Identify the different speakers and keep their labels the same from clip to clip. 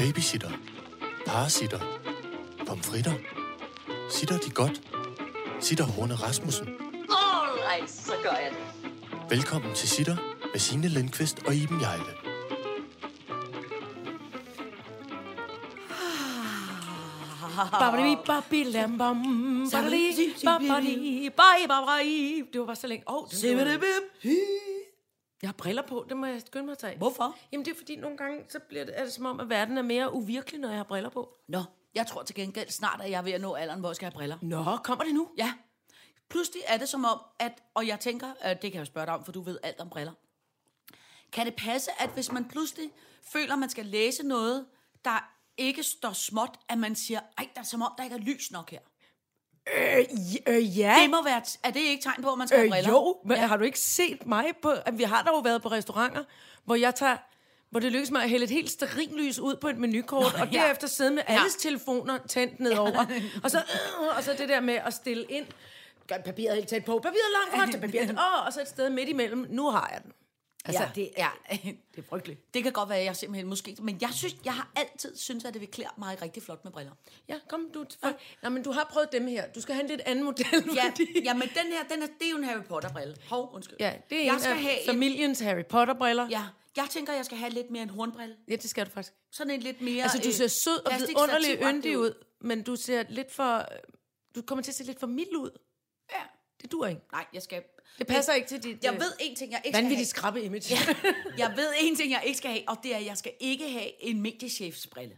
Speaker 1: Babysitter. Parasitter. Pomfritter. Sitter de godt? Sitter Horne Rasmussen.
Speaker 2: Alright, så gør jeg det.
Speaker 1: Velkommen til Sitter med Signe Lindqvist og Iben Jejle.
Speaker 3: Babadi, babi, lam, bam, babadi, babadi, bye, bye, Det var bare så længe. Åh, oh, jeg har briller på, det må jeg skynde mig at tage.
Speaker 4: Hvorfor?
Speaker 3: Jamen det er fordi, nogle gange så bliver det, er det som om, at verden er mere uvirkelig, når jeg har briller på.
Speaker 4: Nå, jeg tror til gengæld snart, at jeg er ved at nå alderen, hvor jeg skal have briller.
Speaker 3: Nå, kommer det nu?
Speaker 4: Ja. Pludselig er det som om, at, og jeg tænker, at det kan jeg spørge dig om, for du ved alt om briller. Kan det passe, at hvis man pludselig føler, at man skal læse noget, der ikke står småt, at man siger, ej, der er som om, der ikke er lys nok her.
Speaker 3: Øh, øh ja.
Speaker 4: Det må være, er det ikke tegn på, at man skal have
Speaker 3: Øh,
Speaker 4: briller?
Speaker 3: jo, men
Speaker 4: Ja.
Speaker 3: ja. har du ikke set mig på... At vi har da jo været på restauranter, hvor jeg tager... Hvor det lykkes mig at hælde et helt sterinlys ud på et menukort,
Speaker 4: Nå,
Speaker 3: og
Speaker 4: ja.
Speaker 3: derefter sidde med
Speaker 4: Ja.
Speaker 3: alles telefoner tændt nedover. og, så, øh, og så det der med at stille ind. Gør papiret helt tæt på. Papiret langt frem til papiret. Åh, og så et sted midt imellem. Nu har jeg den. Altså,
Speaker 4: ja,
Speaker 3: det,
Speaker 4: ja.
Speaker 3: det er frygteligt.
Speaker 4: det kan godt være, at jeg simpelthen måske... Men jeg, synes, jeg har altid synes at det vil klæde mig rigtig flot med briller.
Speaker 3: Ja, kom du. For, Nå, men du har prøvet dem her. Du skal have en lidt anden model.
Speaker 4: Ja,
Speaker 3: fordi-
Speaker 4: ja men den her, den er, det er jo en Harry Potter-brille. Hov, undskyld.
Speaker 3: ja det er
Speaker 4: jeg
Speaker 3: en
Speaker 4: skal
Speaker 3: af
Speaker 4: have en,
Speaker 3: familiens Harry Potter-briller.
Speaker 4: Ja, jeg tænker, jeg skal have lidt mere en hornbrille.
Speaker 3: ja, det skal du faktisk.
Speaker 4: Sådan en lidt mere...
Speaker 3: Altså, du
Speaker 4: øh,
Speaker 3: ser sød og vidunderlig yndig ud, men du ser lidt for... Du kommer til at se lidt for mild ud.
Speaker 4: Ja.
Speaker 3: Det dur ikke.
Speaker 4: Nej, jeg skal...
Speaker 3: Det passer ikke til dit
Speaker 4: Jeg
Speaker 3: øh,
Speaker 4: ved en ting, jeg ikke skal
Speaker 3: vanvittigt skrappe image.
Speaker 4: have. Jeg ved en ting, jeg ikke skal have, og det er, at jeg skal ikke have en mediechefsbrille.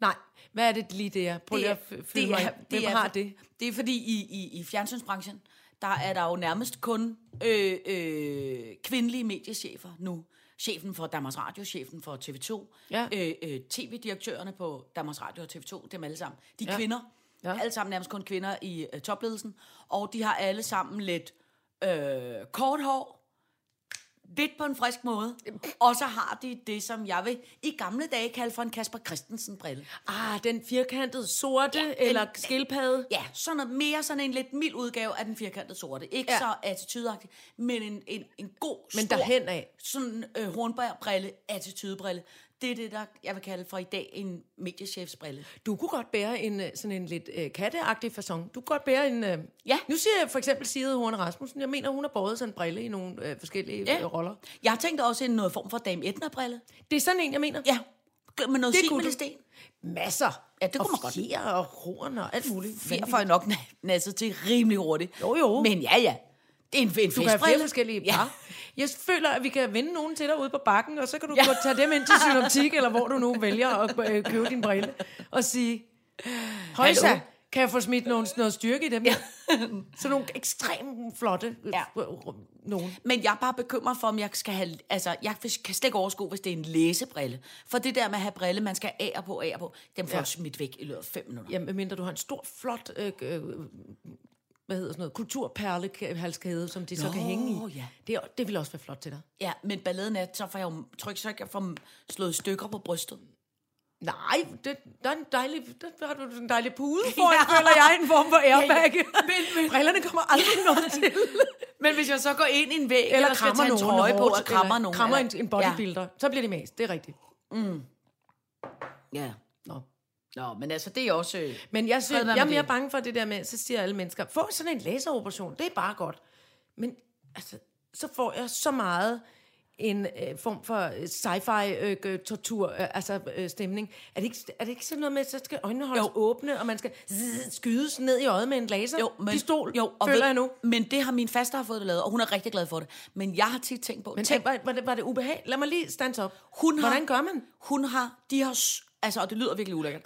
Speaker 3: Nej, hvad er det lige det er? Prøv lige at f- fylde mig. ind. Hvem har det?
Speaker 4: Det er fordi, i, i, i fjernsynsbranchen, der er der jo nærmest kun øh, øh, kvindelige mediechefer nu. Chefen for Danmarks Radio, chefen for TV2,
Speaker 3: Ja.
Speaker 4: øh, øh, tv-direktørerne på Danmarks Radio og TV2, dem alle sammen. De er
Speaker 3: Ja.
Speaker 4: kvinder.
Speaker 3: Ja.
Speaker 4: Alle sammen nærmest kun kvinder i øh, topledelsen. Og de har alle sammen lidt øh, kort hår, lidt på en frisk måde. Og så har de det, som jeg vil i gamle dage kalde for en Kasper Christensen-brille.
Speaker 3: Ah, den firkantede sorte
Speaker 4: Ja,
Speaker 3: eller skildpadde.
Speaker 4: Ja, sådan noget, mere sådan en lidt mild udgave af den firkantede sorte. Ikke
Speaker 3: Ja.
Speaker 4: så attitudeagtig, men en, en, en god,
Speaker 3: Men
Speaker 4: stor,
Speaker 3: derhen af.
Speaker 4: sådan øh, hornbrille, attitudebrille. Det er det, der jeg vil kalde for i dag en mediechefsbrille.
Speaker 3: Du kunne godt bære en øh, sådan en lidt øh, katteagtig fasong. Du kunne godt bære en... Øh,
Speaker 4: Ja.
Speaker 3: Nu siger jeg for eksempel Sigrid Horne Rasmussen. Jeg mener, hun har båret sådan en brille i nogle øh, forskellige
Speaker 4: Ja.
Speaker 3: øh, roller.
Speaker 4: Jeg har tænkt også en noget form for Dame Edna-brille.
Speaker 3: Det er sådan en, jeg mener.
Speaker 4: Ja, med noget
Speaker 3: Det kunne du.
Speaker 4: sten.
Speaker 3: Masser.
Speaker 4: Ja, det kunne
Speaker 3: og
Speaker 4: man godt.
Speaker 3: fjer og horn og alt muligt.
Speaker 4: Fjer får jeg nok na- nasset til rimelig hurtigt.
Speaker 3: Jo, jo.
Speaker 4: Men ja, ja. En, en
Speaker 3: Du kan have flere forskellige
Speaker 4: Ja.
Speaker 3: par. Jeg føler, at vi kan vinde nogen til dig ude på bakken, og så kan du
Speaker 4: Ja.
Speaker 3: ja. tage dem ind til synoptik, eller hvor du nu vælger at øh, købe din brille, og sige, Højsa, kan jeg få smidt noget, noget styrke i dem? Ja. så nogle ekstremt flotte
Speaker 4: Ja.
Speaker 3: ja. nogen.
Speaker 4: Men jeg er bare bekymret for, om jeg skal have... Altså, jeg kan slet ikke overskue, hvis det er en læsebrille. For det der med at have brille, man skal ære på, ære på, dem får
Speaker 3: Ja.
Speaker 4: ja. smidt væk i løbet af fem minutter.
Speaker 3: Ja, medmindre du har en stor, flot, øh, øh, hvad hedder sådan noget, kulturperlehalskæde, som de så
Speaker 4: Nå,
Speaker 3: kan hænge i.
Speaker 4: ja.
Speaker 3: Det, det vil også være flot til dig.
Speaker 4: Ja, men balladen er, så får jeg jo tryk, så jeg kan få slået stykker på brystet.
Speaker 3: Nej, det, der er en dejlig, der har du en dejlig pude for, ja. føler jeg, en form for airbag.
Speaker 4: Ja, ja. Men- men-
Speaker 3: Brillerne kommer aldrig noget til.
Speaker 4: Men hvis jeg så går ind i en væg,
Speaker 3: Eller
Speaker 4: skal
Speaker 3: krammer
Speaker 4: tage en trøje på, så krammer
Speaker 3: eller
Speaker 4: nogen.
Speaker 3: Krammer en,
Speaker 4: eller-
Speaker 3: en bodybuilder. Ja. Så bliver det mast, det er rigtigt.
Speaker 4: Ja. ja.
Speaker 3: Nå.
Speaker 4: Nå, men altså, det er også... Øh,
Speaker 3: Men jeg, synes, jeg er mere
Speaker 4: det.
Speaker 3: bange for det der med, så siger alle mennesker, få sådan en laseroperation, det er bare godt. Men altså, så får jeg så meget en øh, form for øh, sci-fi øh, øh, tortur, øh, altså øh, stemning. Er det, ikke, er det ikke sådan noget med, at så skal øjnene holdes
Speaker 4: Jo.
Speaker 3: åbne, og man skal zzz, skydes ned i øjet med en laser?
Speaker 4: jo, men,
Speaker 3: Pistol,
Speaker 4: jo, og
Speaker 3: føler
Speaker 4: ved-
Speaker 3: jeg nu.
Speaker 4: Men det har min faster har fået det lavet, og hun er rigtig glad for det. Men jeg har tit tænkt på...
Speaker 3: Men
Speaker 4: tænk,
Speaker 3: var, var, det, var det ubehageligt? Lad mig lige stands op.
Speaker 4: Hun har-
Speaker 3: Hvordan gør man?
Speaker 4: Hun har, de har, altså, og det lyder virkelig ulækkert,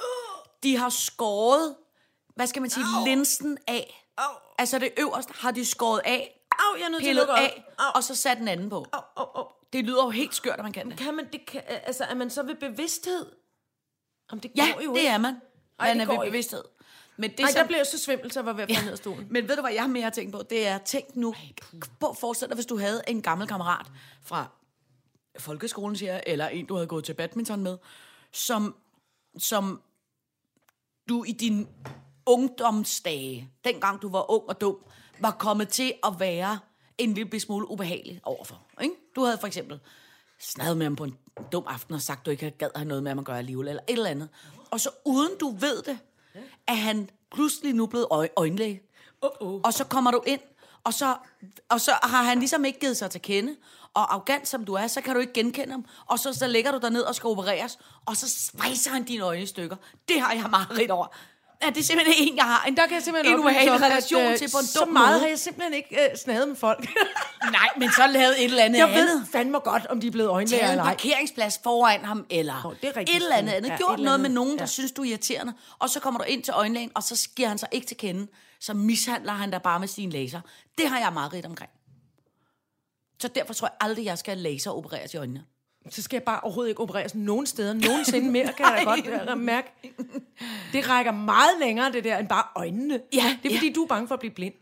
Speaker 4: de har skåret, hvad skal man sige, Au. linsen af.
Speaker 3: Au.
Speaker 4: Altså det øverste har de skåret af,
Speaker 3: Au, jeg er nødt til at
Speaker 4: pillet
Speaker 3: lukke øjet.
Speaker 4: af,
Speaker 3: Au.
Speaker 4: og så sat den anden på.
Speaker 3: Au, au, au.
Speaker 4: Det lyder jo helt skørt, at man kan det.
Speaker 3: Kan man, det kan, altså, er man så ved bevidsthed? Om det
Speaker 4: Ja,
Speaker 3: går jo
Speaker 4: det
Speaker 3: ikke.
Speaker 4: er man.
Speaker 3: Ej,
Speaker 4: Man
Speaker 3: det
Speaker 4: er
Speaker 3: går
Speaker 4: ved
Speaker 3: ikke.
Speaker 4: bevidsthed. Men det,
Speaker 3: Ej,
Speaker 4: som,
Speaker 3: der blev jeg så svimmel, så jeg var ved at falde ned af stolen.
Speaker 4: Men ved du, hvad jeg mere har tænkt på? Det er, tænk nu, på forestil dig, hvis du havde en gammel kammerat fra folkeskolen, siger jeg, eller en, du havde gået til badminton med, som, som du i din ungdomsdage, dengang du var ung og dum, var kommet til at være en lille smule ubehagelig overfor. Ikke? Du havde for eksempel snadet med ham på en dum aften og sagt, du ikke gad have noget med, at man gør alligevel, eller et eller andet. Og så uden du ved det, er han pludselig nu blevet øj- øjenlæge.
Speaker 3: Uh-oh.
Speaker 4: Og så kommer du ind, og så, og så har han ligesom ikke givet sig til kende. Og arrogant som du er, så kan du ikke genkende ham. Og så, så ligger du derned og skal opereres, og så svejser han dine øjne i stykker. Det har jeg meget rigtig over. Ja, det er simpelthen en, jeg har en,
Speaker 3: Der kan jeg simpelthen
Speaker 4: en ubehagelig
Speaker 3: om, at,
Speaker 4: relation
Speaker 3: øh,
Speaker 4: til på en
Speaker 3: Så
Speaker 4: dum
Speaker 3: meget
Speaker 4: måde.
Speaker 3: har jeg simpelthen ikke øh, snadet med folk.
Speaker 4: Nej, men så lavet et eller andet
Speaker 3: jeg
Speaker 4: andet.
Speaker 3: ved fandme godt, om de er blevet øjenlæger
Speaker 4: en
Speaker 3: eller ej.
Speaker 4: parkeringsplads foran ham, eller
Speaker 3: Nå, det er
Speaker 4: et eller andet andet.
Speaker 3: Ja,
Speaker 4: Gjort noget med
Speaker 3: andet.
Speaker 4: nogen, der
Speaker 3: Ja.
Speaker 4: synes, du er irriterende, og så kommer du ind til øjenlægen, og så giver han sig ikke til kende. Så mishandler han dig bare med sin laser. Det har jeg meget rigt omkring. Så derfor tror jeg aldrig, jeg skal laseropereres i øjnene.
Speaker 3: Så skal jeg bare overhovedet ikke opereres nogen steder nogensinde mere, kan jeg da godt mærke. Det rækker meget længere, det der, end bare øjnene.
Speaker 4: Ja,
Speaker 3: det er fordi, du er bange for at blive blind.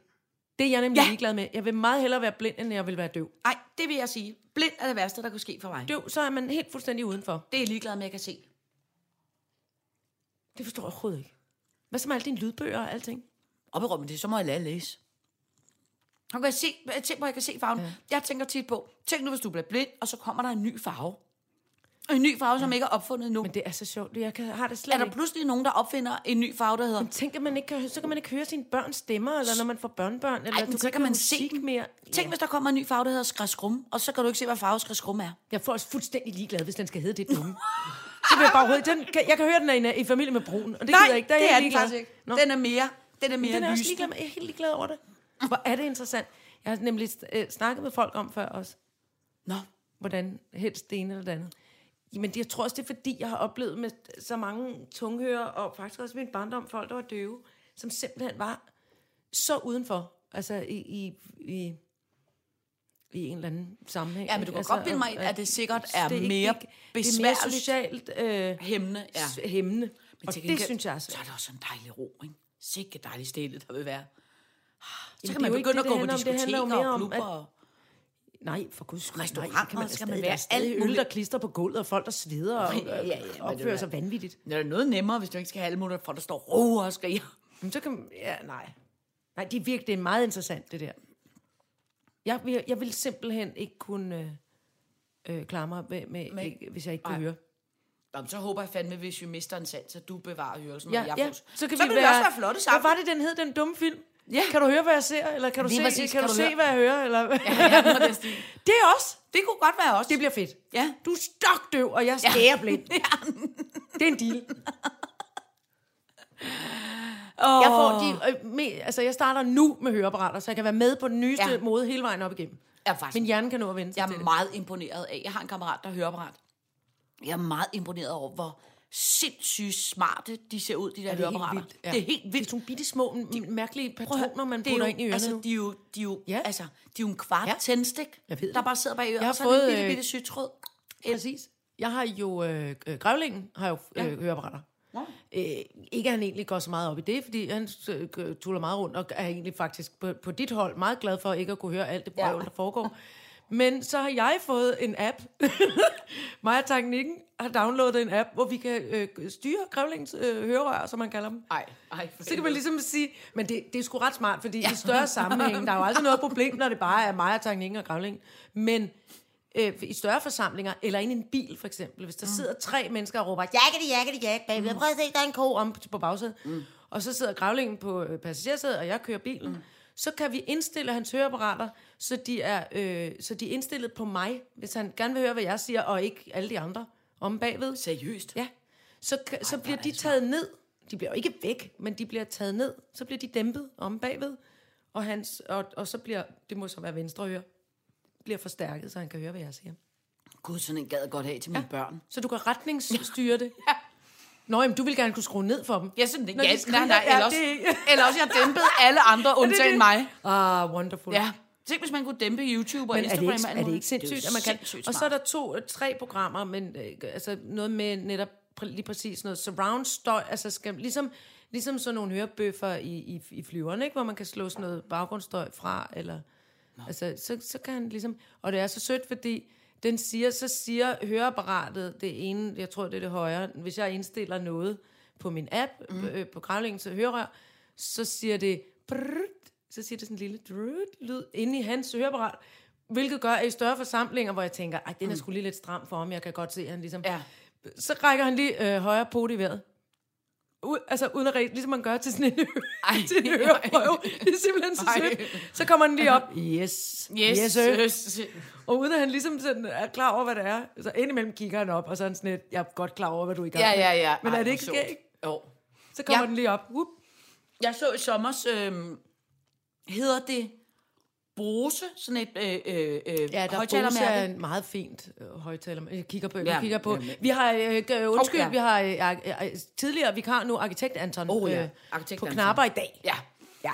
Speaker 3: Det er jeg nemlig
Speaker 4: Ja.
Speaker 3: ligeglad med. Jeg vil meget hellere være blind, end jeg vil være døv.
Speaker 4: Nej, det vil jeg sige. Blind er det værste, der kunne ske for mig.
Speaker 3: Døv, så er man helt fuldstændig udenfor.
Speaker 4: Det er jeg ligeglad med, jeg kan se.
Speaker 3: Det forstår jeg overhovedet ikke. Hvad så med alle dine lydbøger og alting?
Speaker 4: Op rummet, det, så må jeg lade læse. Så kan jeg se, tænk på, jeg kan se farven. Ja. Jeg tænker tit på, tænk nu, hvis du bliver blind, og så kommer der en ny farve. Og en ny farve, som ikke er opfundet endnu.
Speaker 3: Men det er så sjovt. Jeg kan, har det slet
Speaker 4: er der
Speaker 3: ikke.
Speaker 4: pludselig nogen, der opfinder en ny farve, der hedder...
Speaker 3: Tænk, at man ikke kan, så kan man ikke høre sine børns stemmer, eller når man får børnebørn, eller
Speaker 4: Ej, men
Speaker 3: du
Speaker 4: så
Speaker 3: kan,
Speaker 4: kan man se den.
Speaker 3: mere.
Speaker 4: Tænk, hvis der kommer en ny farve, der hedder skræskrum, og så kan du ikke se, hvad farve skræskrum er.
Speaker 3: Jeg får også fuldstændig ligeglad, hvis den skal hedde det dumme. så vil jeg bare den, kan, jeg kan høre, den er i, i familie med brun, og det gider jeg ikke. Der er
Speaker 4: det
Speaker 3: jeg
Speaker 4: er den faktisk ikke.
Speaker 3: Nå.
Speaker 4: Den er mere, den er mere
Speaker 3: Den er også ligeglad med. Jeg er helt ligeglad over det. Hvor er det interessant. Jeg har nemlig øh, snakket med folk om før også,
Speaker 4: Nå,
Speaker 3: hvordan helst det ene eller det andet. Jamen, jeg tror også, det er fordi, jeg har oplevet med så mange tunghører, og faktisk også min barndom, folk, der var døve, som simpelthen var så udenfor. Altså, i, i, i, i en eller anden sammenhæng.
Speaker 4: Ja, men du kan
Speaker 3: altså,
Speaker 4: godt bilde mig ind, at det sikkert er
Speaker 3: det ikke-
Speaker 4: mere
Speaker 3: Det er mere
Speaker 4: besværligt.
Speaker 3: socialt øh,
Speaker 4: hæmmende. Ja.
Speaker 3: hæmmende.
Speaker 4: Men
Speaker 3: og det
Speaker 4: gengæld,
Speaker 3: synes jeg altså.
Speaker 4: Så er der også en dejlig ro, ikke? Sikke dejligt stille, der vil være. Så
Speaker 3: Jamen,
Speaker 4: kan man begynde at gå på
Speaker 3: om.
Speaker 4: Diskoteker
Speaker 3: mere
Speaker 4: og
Speaker 3: om,
Speaker 4: klubber.
Speaker 3: at-
Speaker 4: og-
Speaker 3: Nej, for guds skyld.
Speaker 4: Restauranter
Speaker 3: nej, kan man,
Speaker 4: skal man være alt
Speaker 3: øl, der klister på gulvet, og folk, der sveder og
Speaker 4: Ja, ja, ja,
Speaker 3: opfører
Speaker 4: er-
Speaker 3: sig vanvittigt.
Speaker 4: Det er noget nemmere, hvis du ikke skal have alle mulige folk, der står ro og skriger.
Speaker 3: Men så kan man, ja, nej. Nej, det er virkelig det er meget interessant, det der. Jeg, vil- jeg vil simpelthen ikke kunne øh, øh, klare mig, med, med, ikke, hvis jeg ikke kunne
Speaker 4: Nej.
Speaker 3: høre.
Speaker 4: Nå, men så håber jeg fandme, hvis vi mister en sans, at du bevarer hørelsen.
Speaker 3: Ja,
Speaker 4: og jeg
Speaker 3: ja,
Speaker 4: får-
Speaker 3: så kan
Speaker 4: så
Speaker 3: vi være,
Speaker 4: vi også være flotte sammen.
Speaker 3: Hvad var det, den hed, den dumme film?
Speaker 4: Ja.
Speaker 3: Kan du høre, hvad jeg ser? Eller kan du,
Speaker 4: Lige
Speaker 3: se,
Speaker 4: præcis,
Speaker 3: kan
Speaker 4: kan
Speaker 3: du
Speaker 4: du
Speaker 3: se, hvad jeg hører? Eller?
Speaker 4: Ja, ja, den stil.
Speaker 3: det er også.
Speaker 4: Det kunne godt være os.
Speaker 3: Det bliver fedt.
Speaker 4: Ja.
Speaker 3: Du er stokdøv, og jeg er skæreblind. Det er en deal.
Speaker 4: Oh.
Speaker 3: Jeg, får de, øh, me, altså, jeg starter nu med høreapparater, så jeg kan være med på den nyeste
Speaker 4: Ja.
Speaker 3: ja. måde hele vejen op igennem.
Speaker 4: Ja, faktisk.
Speaker 3: Min hjerne kan nå at vende sig
Speaker 4: Jeg
Speaker 3: til
Speaker 4: er
Speaker 3: det.
Speaker 4: meget imponeret af, jeg har en kammerat, der hører apparat. Jeg er meget imponeret over, hvor sindssygt smarte de ser ud, de der
Speaker 3: er
Speaker 4: høreapparater.
Speaker 3: vildt, ja.
Speaker 4: Det er helt
Speaker 3: Det er
Speaker 4: vildt.
Speaker 3: sådan bitte små, m- mærkelige patroner, man
Speaker 4: er
Speaker 3: putter
Speaker 4: jo-
Speaker 3: ind i ørerne
Speaker 4: altså,
Speaker 3: nu.
Speaker 4: de er jo, de er jo,
Speaker 3: Ja.
Speaker 4: altså, de er jo en kvart
Speaker 3: Ja.
Speaker 4: ja. tændstik,
Speaker 3: Jeg ved
Speaker 4: der bare sidder bag øret, og så det en
Speaker 3: fået,
Speaker 4: bitte,
Speaker 3: øh,
Speaker 4: bitte syg tråd.
Speaker 3: Præcis. Jeg har jo, øh, øh, grævlingen har jo øh,
Speaker 4: Ja.
Speaker 3: høreapparater.
Speaker 4: Nå.
Speaker 3: Øh, ikke at han egentlig går så meget op i det, fordi han øh, tuller meget rundt, og er egentlig faktisk på, på dit hold meget glad for ikke at kunne høre alt det brøvl,
Speaker 4: Ja.
Speaker 3: der foregår. Men så har jeg fået en app. Maja Teknikken har downloadet en app, hvor vi kan øh, styre grævlingens øh, hørerør, som man kalder dem.
Speaker 4: Ej, ej,
Speaker 3: Så kan man ligesom sige, men det, det er sgu ret smart, fordi ja. i større sammenhæng, der er jo aldrig noget problem, når det bare er mig og Teknikken og grævling. Men øh, i større forsamlinger, eller inde i en bil for eksempel, hvis der mm. sidder tre mennesker og råber, jakkedi, jakkedi, jak, baby, mm. prøv at se, der er en ko om på bagsædet. Mm. Og så sidder grævlingen på øh, passagersædet, og jeg kører bilen. Mm. Så kan vi indstille hans høreapparater, så de, er, øh, så de er indstillet på mig, hvis han gerne vil høre, hvad jeg siger, og ikke alle de andre om bagved.
Speaker 4: Seriøst?
Speaker 3: Ja, så, Ej, så bliver
Speaker 4: er
Speaker 3: de taget ned. De bliver jo ikke væk, men de bliver taget ned. Så bliver de dæmpet om bagved. Og, hans, og, og så bliver, det må så være venstre øre, bliver forstærket, så han kan høre, hvad jeg siger.
Speaker 4: Gud, sådan en gad godt have til mine børn.
Speaker 3: Så du kan retningsstyre det.
Speaker 4: Ja.
Speaker 3: Nå, jamen, du vil gerne kunne skrue ned for dem.
Speaker 4: Ja, sådan,
Speaker 3: Når
Speaker 4: ja,
Speaker 3: de skriger,
Speaker 4: nej, nej,
Speaker 3: ja,
Speaker 4: ellers,
Speaker 3: det-
Speaker 4: ellers jeg dæmpet alle andre, undtagen
Speaker 3: det?
Speaker 4: mig.
Speaker 3: Ah, wonderful.
Speaker 4: Ja. Tænk, hvis man kunne dæmpe YouTube og
Speaker 3: Men er det,
Speaker 4: Instagram.
Speaker 3: ikke, er det ikke sindssygt,
Speaker 4: Det
Speaker 3: at man kan... Og så er der to, øh, tre programmer, men øh, altså noget med netop lige præcis noget surround støj, altså skal, ligesom, ligesom sådan nogle hørebøffer i, i, i flyverne, ikke? hvor man kan slå sådan noget baggrundsstøj fra, eller... Altså, så, så kan han ligesom... Og det er så sødt, fordi den siger, så siger høreapparatet det ene, jeg tror, det er det højre, hvis jeg indstiller noget på min app, mm. øh, på gravlingen til hørerør, så siger det... Brrrt, så siger det sådan en lille drrrt, lyd inde i hans høreapparat, Hvilket gør, at i større forsamlinger, hvor jeg tænker, ej, den er sgu lige lidt stram for ham, jeg kan godt se, at han ligesom...
Speaker 4: Ja.
Speaker 3: Så rækker han lige øh, højre pot i vejret. U- altså uden at række, ligesom man gør til sådan en,
Speaker 4: Ej,
Speaker 3: til en øreprøve. Det er simpelthen så sødt. Så kommer han lige op. Yes.
Speaker 4: Yes,
Speaker 3: yes sir.
Speaker 4: yes.
Speaker 3: Og uden at han ligesom sådan er klar over, hvad det er, så indimellem kigger han op, og så er han sådan lidt, jeg er godt klar over, hvad du er i gang
Speaker 4: Ja,
Speaker 3: med.
Speaker 4: ja, ja.
Speaker 3: Men
Speaker 4: Ej,
Speaker 3: er det ikke
Speaker 4: sjovt.
Speaker 3: skægt?
Speaker 4: Jo.
Speaker 3: Så kommer
Speaker 4: Ja.
Speaker 3: den lige op. Whoop.
Speaker 4: Jeg så i sommers, øh, hedder det Bose, sådan et øh, øh, øh,
Speaker 3: Ja, der
Speaker 4: højtalermærke.
Speaker 3: er en meget fint øh, højtaler. Jeg kigger på.
Speaker 4: Ja,
Speaker 3: Ja, kigger på.
Speaker 4: jamen.
Speaker 3: Vi har, øh, øh, undskyld,
Speaker 4: Oh, ja.
Speaker 3: vi har øh, øh, tidligere vikar, nu arkitekt Anton,
Speaker 4: Oh, ja.
Speaker 3: øh,
Speaker 4: Arkitekt
Speaker 3: på
Speaker 4: Anton.
Speaker 3: knapper i dag.
Speaker 4: Ja.
Speaker 3: Ja.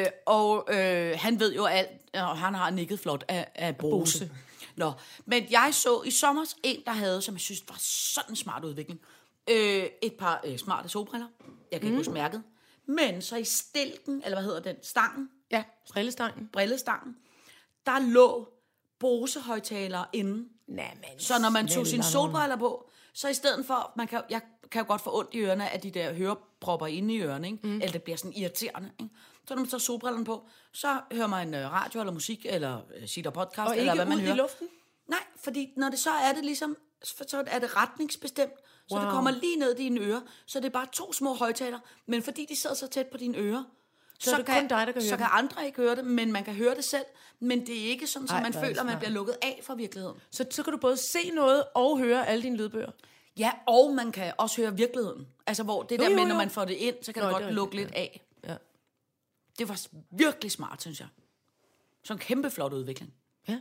Speaker 4: Øh, og øh, han ved jo alt, og han har nikket flot af, af Bose.
Speaker 3: Bose.
Speaker 4: Nå, men jeg så i sommer en, der havde, som jeg synes var sådan en smart udvikling, øh, et par øh, smarte solbriller. Jeg kan ikke huske mærket. Men så i stilken, eller hvad hedder den, stangen,
Speaker 3: Ja, brillestangen.
Speaker 4: brillestangen, der lå Bose-højtalere inde.
Speaker 3: Nej, men
Speaker 4: Så når man tog sine solbriller på, så i stedet for, man kan, jeg kan jo godt få ondt i ørerne af de der hørepropper inde i ørerne, ikke? Mm. eller det bliver sådan irriterende. Ikke? Så når man tager solbrillerne på, så hører man øh, radio eller musik, eller øh, sitter podcast,
Speaker 3: Og
Speaker 4: eller hvad man hører.
Speaker 3: i luften?
Speaker 4: Nej, fordi når det så er det ligesom, så er det retningsbestemt, så wow. det kommer lige ned i dine ører, så det er bare to små højtaler, men fordi de sidder så tæt på dine ører,
Speaker 3: Så er det kun dig, der kan
Speaker 4: så
Speaker 3: høre
Speaker 4: kan andre ikke høre det, men man kan høre det selv, men det er ikke sådan, at
Speaker 3: Ej,
Speaker 4: man
Speaker 3: er det
Speaker 4: føler, at man bliver lukket af fra virkeligheden.
Speaker 3: Så, så kan du både se noget og høre alle dine lydbøger.
Speaker 4: Ja, og man kan også høre virkeligheden. Altså, hvor det
Speaker 3: Jo,
Speaker 4: der
Speaker 3: jo,
Speaker 4: med,
Speaker 3: jo.
Speaker 4: når man får det ind, så kan
Speaker 3: Nå,
Speaker 4: det
Speaker 3: det
Speaker 4: godt
Speaker 3: er
Speaker 4: lukke lidt af.
Speaker 3: Ja.
Speaker 4: Det var virkelig smart, synes jeg. Så en kæmpe flot udvikling.
Speaker 3: ja.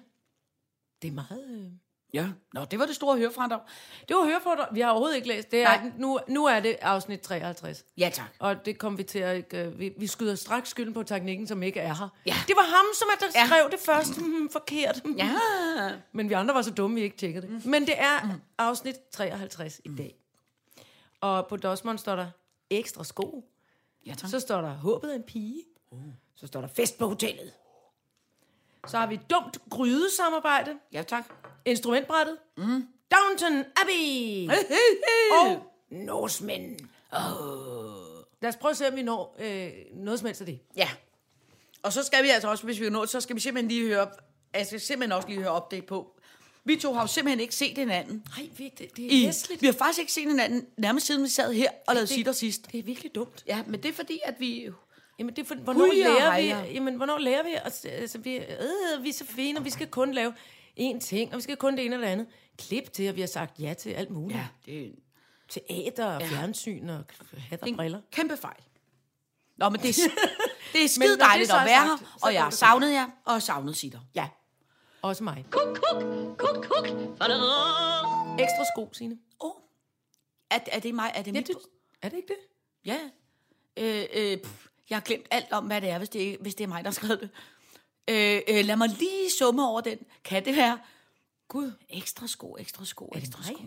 Speaker 3: Det er meget... Øh...
Speaker 4: Ja. Nå, det var det store hørefradrag.
Speaker 3: Det var høreforedrag. Vi har overhovedet ikke læst. Det er, nu, nu er det afsnit 53.
Speaker 4: Ja, tak.
Speaker 3: Og det kom vi til at... Øh, vi, vi skyder straks skylden på teknikken, som ikke er her.
Speaker 4: Ja.
Speaker 3: Det var ham, som er, der
Speaker 4: Ja.
Speaker 3: skrev det først hmm, forkert.
Speaker 4: Ja.
Speaker 3: Men vi andre var så dumme, vi ikke tjekkede det. Men det er afsnit 53 i dag. Og på Dosmond står der ekstra sko.
Speaker 4: Ja, tak.
Speaker 3: Så står der håbet af en pige. Så står der fest på hotellet. Så har vi dumt grydesamarbejde.
Speaker 4: Ja, tak.
Speaker 3: Instrumentbrættet. Mm. Downton Abbey. og Norsemen. Oh. Lad os prøve at se, om vi når øh, noget som helst af det.
Speaker 4: Ja. Og så skal vi altså også, hvis vi når, så skal vi simpelthen lige høre, altså jeg skal simpelthen også lige høre update på. Vi to har jo simpelthen ikke set hinanden.
Speaker 3: Nej, det, det er
Speaker 4: I,
Speaker 3: hæsligt.
Speaker 4: vi har faktisk ikke set hinanden, nærmest siden vi sad her og lavede
Speaker 3: det-
Speaker 4: sitter sidst.
Speaker 3: Det er virkelig dumt.
Speaker 4: Ja, men det er fordi, at vi...
Speaker 3: Jamen, det er for, hvornår
Speaker 4: Hujer,
Speaker 3: lærer vi, jamen, hvornår lærer vi, altså, altså vi, øh, vi er så fine, og vi skal kun lave én ting, og vi skal kun det ene eller det andet. Klip til, at vi har sagt ja til alt muligt. Ja.
Speaker 4: det er
Speaker 3: Teater og
Speaker 4: Ja.
Speaker 3: fjernsyn og hat og briller.
Speaker 4: kæmpe fejl. Nå, men det er, det er skide dejligt at være her, og jeg har savnet jer, og har savnet sitter.
Speaker 3: Ja, også mig.
Speaker 2: Kuk, kuk, kuk, kuk.
Speaker 3: Ekstra sko, Signe.
Speaker 4: Åh, oh. er, er det mig? Er det
Speaker 3: Ja,
Speaker 4: mit?
Speaker 3: det, er det ikke det?
Speaker 4: Ja. Øh, øh, pff, jeg har glemt alt om, hvad det er, hvis det, er- hvis det er mig, der har skrevet det. Øh, øh, lad mig lige summe over den. Kan det være? Gud, ekstra sko, ekstra sko,
Speaker 3: det
Speaker 4: ekstra sko.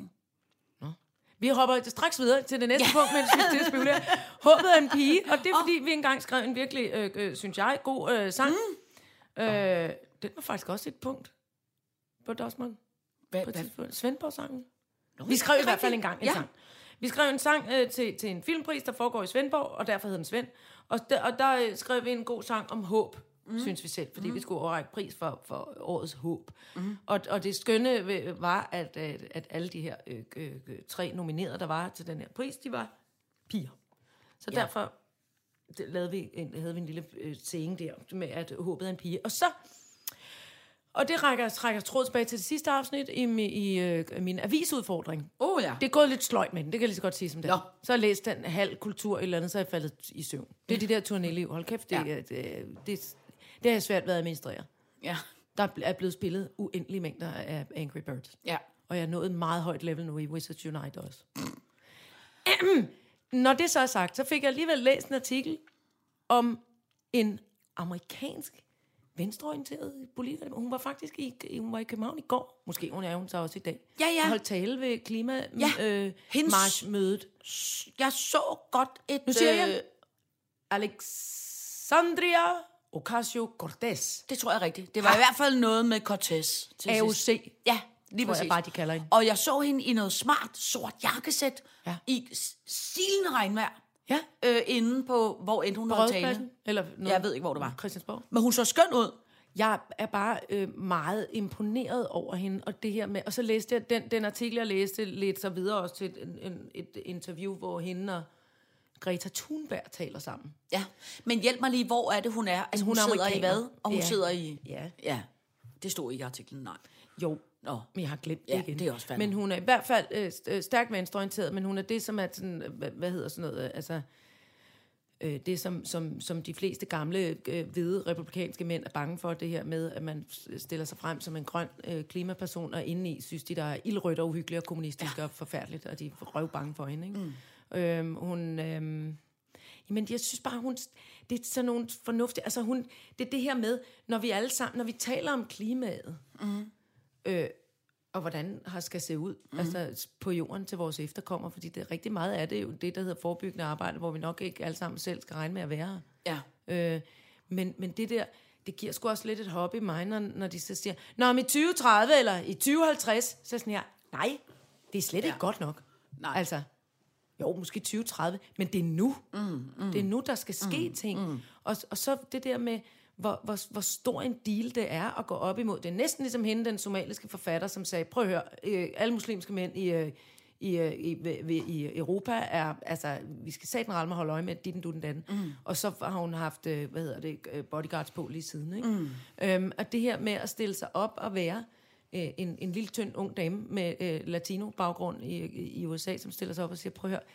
Speaker 3: Vi hopper straks videre til det næste ja. punkt, skal til at spekulere. Håbet er en pige, og det er fordi, vi engang skrev en virkelig, øh, øh, synes jeg, god øh, sang. Mm. Øh, den var faktisk også et punkt på Dosmond.
Speaker 4: Hvad,
Speaker 3: på
Speaker 4: hvad?
Speaker 3: Svendborg-sangen.
Speaker 4: Nå,
Speaker 3: Vi skrev i
Speaker 4: det er
Speaker 3: hvert fald engang en
Speaker 4: Ja.
Speaker 3: sang. Vi skrev en sang øh, til, til en filmpris, der foregår i Svendborg, og derfor hed den Svend. Og der, og der øh, skrev vi en god sang om håb, mm. synes vi selv, fordi mm. vi skulle overrække pris for, for årets håb. Mm. Og, og det skønne var, at, at, at alle de her øh, øh, tre nominerede, der var til den her pris, de var piger. Så ja. derfor det, lavede vi en, havde vi en lille øh, scene der med, at håbet er en pige. Og så og det rækker, trækker tråd tilbage til det sidste afsnit i, mi- i øh, min avisudfordring.
Speaker 4: Oh, ja.
Speaker 3: Det er gået lidt sløjt med den, det kan jeg lige så godt sige som det. Er. Så har jeg læst den halv kultur eller andet, så er jeg faldet i søvn. Det er de der turnéliv. Hold kæft, det,
Speaker 4: Ja.
Speaker 3: ja. det, det, det, det har svært ved at administrere.
Speaker 4: Ja.
Speaker 3: Der er blevet spillet uendelige mængder af Angry Birds.
Speaker 4: Ja.
Speaker 3: Og jeg er nået et meget højt level nu i Wizards Unite også. Når det så er sagt, så fik jeg alligevel læst en artikel om en amerikansk venstreorienteret politiker. Hun var faktisk i, hun var i København i går. Måske hun er hun så også i dag.
Speaker 4: Ja, ja.
Speaker 3: Og holdt tale ved klima
Speaker 4: Ja.
Speaker 3: øh,
Speaker 4: Hendes-
Speaker 3: marchmødet.
Speaker 4: Jeg så godt et...
Speaker 3: Nu siger jeg
Speaker 4: øh,
Speaker 3: Alexandria Ocasio-Cortez.
Speaker 4: Det tror jeg rigtigt. Det var i hvert fald noget med Cortez. til sidst.
Speaker 3: AOC.
Speaker 4: Ja, lige
Speaker 3: Tror jeg
Speaker 4: præcis.
Speaker 3: bare, de kalder hende.
Speaker 4: Og jeg så hende i noget smart, sort jakkesæt
Speaker 3: Ja.
Speaker 4: i silende regnvejr.
Speaker 3: Ja,
Speaker 4: Øh, inde på, hvor end hun
Speaker 3: på
Speaker 4: holdt tale.
Speaker 3: Rådspladsen. Eller noget,
Speaker 4: Jeg ved ikke, hvor det var.
Speaker 3: Christiansborg.
Speaker 4: Men hun så skøn ud.
Speaker 3: jeg er bare øh, meget imponeret over hende, og det her med, og så læste jeg, den, den artikel, jeg læste, lidt så videre også til et, en, et interview, hvor hende og Greta Thunberg taler sammen.
Speaker 4: Ja, men hjælp mig lige, hvor er det, hun er? Altså, hun,
Speaker 3: Hun er
Speaker 4: sidder i hvad? Og hun
Speaker 3: Ja.
Speaker 4: sidder i...
Speaker 3: Ja.
Speaker 4: Ja, det stod ikke i artiklen, nej.
Speaker 3: Jo,
Speaker 4: Nå.
Speaker 3: men jeg har glemt
Speaker 4: Ja,
Speaker 3: det igen.
Speaker 4: det er også fandme.
Speaker 3: Men hun er i hvert fald øh, øh, stærkt venstreorienteret, men hun er det, som er sådan, øh, hvad, hvad hedder sådan noget, øh, altså, øh, det som, som, som de fleste gamle øh, hvide republikanske mænd er bange for, det her med, at man stiller sig frem som en grøn øh, klimaperson, og indeni synes de, der er ildrødt og uhyggeligt og kommunistisk ja. og forfærdeligt, og de er røv bange for hende. Ikke? Mm. Øhm, hun... Øhm, Jamen, jeg synes bare, hun, det er sådan nogle fornuftige... Altså, hun, det er det her med, når vi alle sammen, når vi taler om klimaet, mm. Øh, og hvordan har skal se ud mm. altså, på jorden til vores efterkommere, fordi det er rigtig meget af det er jo det, der hedder forebyggende arbejde, hvor vi nok ikke alle sammen selv skal regne med at være her.
Speaker 4: Ja.
Speaker 3: Øh, men, men det der, det giver sgu også lidt et hop i mig, når, når de så siger, Nå, om i 2030 eller i 2050, så er jeg sådan her, nej, det er slet ja. ikke godt nok.
Speaker 4: Nej.
Speaker 3: Altså, jo, måske 2030, men det er nu. Mm, mm, det er nu, der skal ske mm, ting. Mm. Og, og så det der med, hvor, hvor, hvor stor en deal det er at gå op imod. Det er næsten ligesom hende, den somaliske forfatter, som sagde, prøv at høre, øh, alle muslimske mænd i, øh, i, øh, i, i, i Europa er, altså, vi skal satan ralle med holde øje med, dit den, du den datten. Mm. Og så har hun haft, øh, hvad hedder det, øh, bodyguards på lige siden. Ikke? Mm. Øhm, og det her med at stille sig op og være øh, en, en lille, tynd, ung dame med øh, latino-baggrund i, i USA, som stiller sig op og siger, prøv at høre,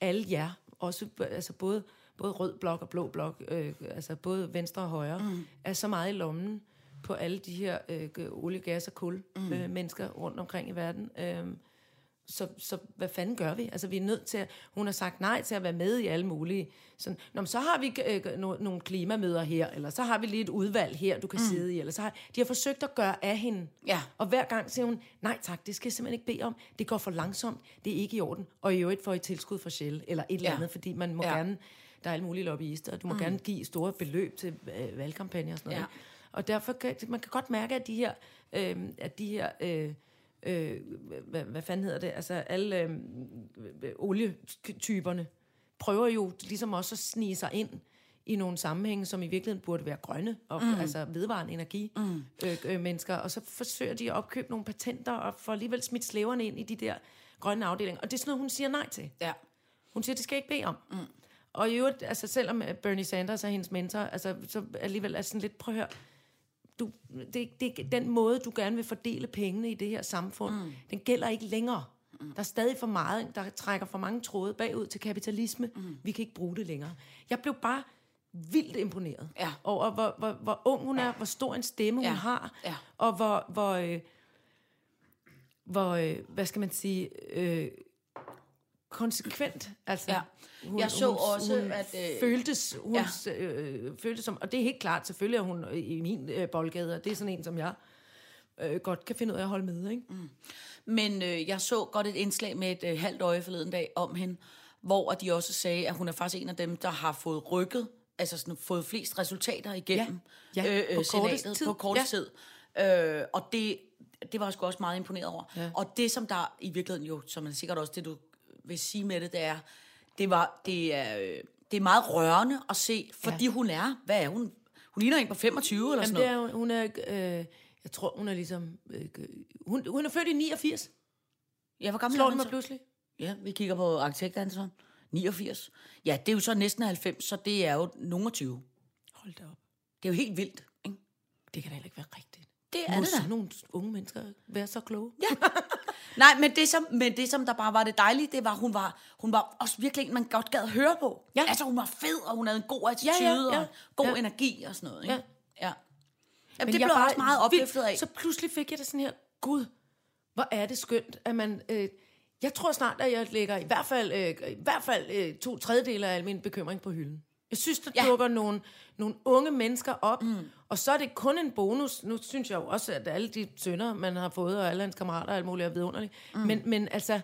Speaker 3: alle jer, også altså både, både rød blok og blå blok, øh, altså både venstre og højre, mm. er så meget i lommen på alle de her øh, olie, gas og kul mm. øh, mennesker rundt omkring i verden. Øh, så, så hvad fanden gør vi? Altså, vi er nødt til at... Hun har sagt nej til at være med i alle mulige... Sådan, Nå, men så har vi øh, no, nogle klimamøder her, eller så har vi lige et udvalg her, du kan mm. sidde i, eller så har... De har forsøgt at gøre af hende.
Speaker 4: Ja.
Speaker 3: Og hver gang siger hun, nej tak, det skal jeg simpelthen ikke bede om. Det går for langsomt, det er ikke i orden. Og i øvrigt får I tilskud for Shell, eller et eller
Speaker 4: Ja.
Speaker 3: andet, fordi man må
Speaker 4: Ja.
Speaker 3: gerne... Der er alle mulige lobbyister, og du må mm. gerne give store beløb til øh, valgkampagner og sådan noget.
Speaker 4: Ja.
Speaker 3: ikke? Og derfor kan man kan godt mærke, at de her... Øh, at de her øh, øh, hvad, hvad fanden hedder det, altså alle øh, olietyperne prøver jo ligesom også at snige sig ind i nogle sammenhænge, som i virkeligheden burde være grønne, og mm. altså vedvarende energi mm. øh, øh, mennesker, og så forsøger de at opkøbe nogle patenter, og får alligevel smidt slæverne ind i de der grønne afdelinger. Og det er sådan noget, hun siger nej til.
Speaker 4: Ja.
Speaker 3: Hun siger, det skal jeg ikke bede om. Mm. Og i øvrigt, altså selvom øh, Bernie Sanders er hendes mentor, altså, så alligevel er sådan lidt, prøv at høre, du, det, det, den måde, du gerne vil fordele pengene i det her samfund, mm. den gælder ikke længere. Mm. Der er stadig for meget, der trækker for mange tråde bagud til kapitalisme. Mm. Vi kan ikke bruge det længere. Jeg blev bare vildt imponeret
Speaker 4: Ja.
Speaker 3: over, hvor, hvor, hvor ung hun er, hvor stor en stemme
Speaker 4: Ja.
Speaker 3: hun har,
Speaker 4: Ja.
Speaker 3: og hvor, hvor, øh, hvor øh, hvad skal man sige, øh, konsekvent. Altså,
Speaker 4: Ja. Jeg så også, at, øh,
Speaker 3: føltes, hun, ja. øh, føltes som, og det er helt klart, selvfølgelig er hun i min øh, boldgade, og det er sådan en, som jeg øh, godt kan finde ud af at holde med, ikke? Mm.
Speaker 4: Men øh, jeg så godt et indslag med et øh, halvt øje forleden dag om hende, hvor de også sagde, at hun er faktisk en af dem, der har fået rykket, altså sådan, fået flest resultater igennem
Speaker 3: Ja. Ja, på kortest
Speaker 4: senatet
Speaker 3: tid.
Speaker 4: på kortest tid. Øh, og det, det var jeg sgu også meget imponeret over.
Speaker 3: Ja.
Speaker 4: Og det, som der i virkeligheden jo, som er sikkert også det, du vil sige med det, det er, det, var, det, er, øh, det er meget rørende at se, fordi
Speaker 3: Ja.
Speaker 4: hun er, hvad er hun? Hun ligner en på 25 eller
Speaker 3: Jamen,
Speaker 4: sådan
Speaker 3: det
Speaker 4: noget.
Speaker 3: er, hun- hun er, øh, jeg tror, hun er ligesom, øh, hun, hun er født i 89,
Speaker 4: Ja, hvor gammel
Speaker 3: slår
Speaker 4: er
Speaker 3: det
Speaker 4: hun så?
Speaker 3: pludselig.
Speaker 4: Ja, vi kigger på arkitektanseren. 89. Ja, det er jo så næsten 90, så det er jo nogen af 20.
Speaker 3: Hold da op.
Speaker 4: Det er jo helt vildt, ikke?
Speaker 3: Det kan da heller ikke være rigtigt.
Speaker 4: Det
Speaker 3: Må
Speaker 4: er det da.
Speaker 3: nogle unge mennesker være så kloge?
Speaker 4: Ja. Nej, men det, som, men det, som der bare var det dejlige, det var, hun var, hun var også virkelig en, man godt gad høre på.
Speaker 3: Ja.
Speaker 4: Altså, hun var fed, og hun havde en god attitude,
Speaker 3: Ja, ja, ja.
Speaker 4: og god
Speaker 3: Ja.
Speaker 4: energi og sådan noget, ikke?
Speaker 3: Ja.
Speaker 4: ja. Jamen,
Speaker 3: Men
Speaker 4: det blev jeg også meget opløftet af.
Speaker 3: Så pludselig fik jeg det sådan her, gud, hvor er det skønt, at man... Øh, jeg tror snart, at jeg lægger i hvert fald, øh, i hvert fald øh, to tredjedele af al min bekymring på hylden. Jeg synes, der
Speaker 4: Ja.
Speaker 3: dukker nogle, nogle unge mennesker op, mm. og så er det kun en bonus. Nu synes jeg jo også, at alle de sønner, man har fået, og alle hans kammerater og alt muligt er vidunderligt. Mm. Men, men altså...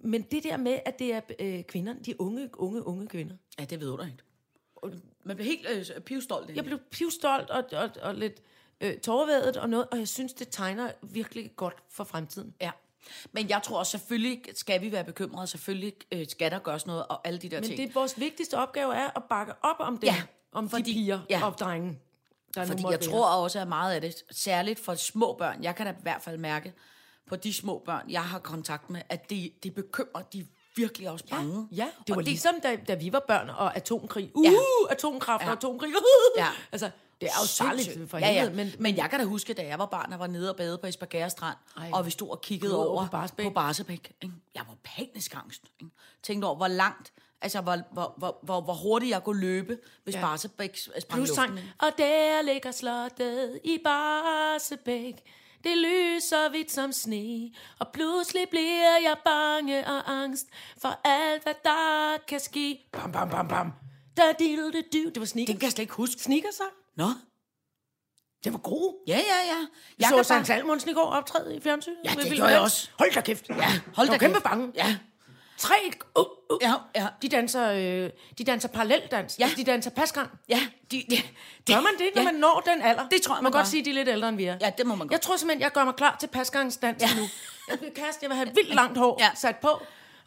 Speaker 3: Men det der med, at det er øh, kvinder, de unge, unge, unge kvinder.
Speaker 4: Ja, det ved du ikke. Man bliver helt øh, pivstolt.
Speaker 3: Jeg blev pivstolt og, og, og lidt øh, tårvædet og noget, og jeg synes, det tegner virkelig godt for fremtiden.
Speaker 4: Ja. Men jeg tror også, selvfølgelig skal vi være bekymrede, selvfølgelig øh, skal der gøres noget, og alle de der
Speaker 3: Men
Speaker 4: ting.
Speaker 3: det, vores vigtigste opgave er at bakke op om dem,
Speaker 4: Ja,
Speaker 3: om
Speaker 4: fordi-
Speaker 3: de piger
Speaker 4: ja.
Speaker 3: ja. og drenge, der
Speaker 4: Fordi jeg
Speaker 3: være.
Speaker 4: tror også, at meget af det, særligt for små børn, jeg kan da i hvert fald mærke på de små børn, jeg har kontakt med, at de, de bekymrer, de er virkelig også bange.
Speaker 3: Ja, det var
Speaker 4: Og
Speaker 3: ligesom da, da vi var børn og atomkrig. Uh,
Speaker 4: Ja.
Speaker 3: atomkraft og
Speaker 4: Ja.
Speaker 3: atomkrig.
Speaker 4: Ja.
Speaker 3: altså, det er jo særligt for
Speaker 4: ja,
Speaker 3: helvede,
Speaker 4: ja.
Speaker 3: men,
Speaker 4: Men, men jeg kan da huske, da jeg var barn og var nede og bade på Esbjerg Strand,
Speaker 3: Ej.
Speaker 4: og vi stod og kiggede
Speaker 3: over
Speaker 4: over
Speaker 3: på Barsebæk.
Speaker 4: på Barsebæk. Ikke? Jeg var panisk angst. Ikke? Tænkte over, hvor langt, altså hvor, hvor, hvor, hvor, hvor hurtigt jeg kunne løbe, hvis
Speaker 3: Ja.
Speaker 4: ja. Barsebæk sprang
Speaker 3: Plus sang, og der ligger slottet i Barsebæk. Det lyser hvidt som sne, og pludselig bliver jeg bange og angst for alt, hvad der kan ske. Bam, bam, bam, bam. Da diddle du, det var sneakers.
Speaker 4: Den kan jeg slet ikke huske.
Speaker 3: Sneakers sang.
Speaker 4: Nå?
Speaker 3: Det var god.
Speaker 4: Ja, ja, ja.
Speaker 3: Jeg så Sankt. Salmonsen i går optræde i fjernsynet.
Speaker 4: Ja, det gjorde jeg også.
Speaker 3: Hold da kæft.
Speaker 4: Ja, hold da
Speaker 3: var kæmpe
Speaker 4: kæft.
Speaker 3: bange.
Speaker 4: Ja,
Speaker 3: Tre. Uh, uh.
Speaker 4: ja, ja.
Speaker 3: De danser, øh, de danser paralleldans.
Speaker 4: Ja.
Speaker 3: De danser pasgang.
Speaker 4: Ja, de, de,
Speaker 3: Gør man det, når
Speaker 4: ja.
Speaker 3: man når den alder?
Speaker 4: Det tror jeg,
Speaker 3: man
Speaker 4: man
Speaker 3: kan godt sige, at de er lidt ældre, end vi er.
Speaker 4: Ja, det må man godt.
Speaker 3: Jeg tror simpelthen, jeg gør mig klar til pasgangsdans
Speaker 4: Ja.
Speaker 3: nu. Jeg vil kaste, jeg vil have vildt langt hår
Speaker 4: Ja.
Speaker 3: sat på,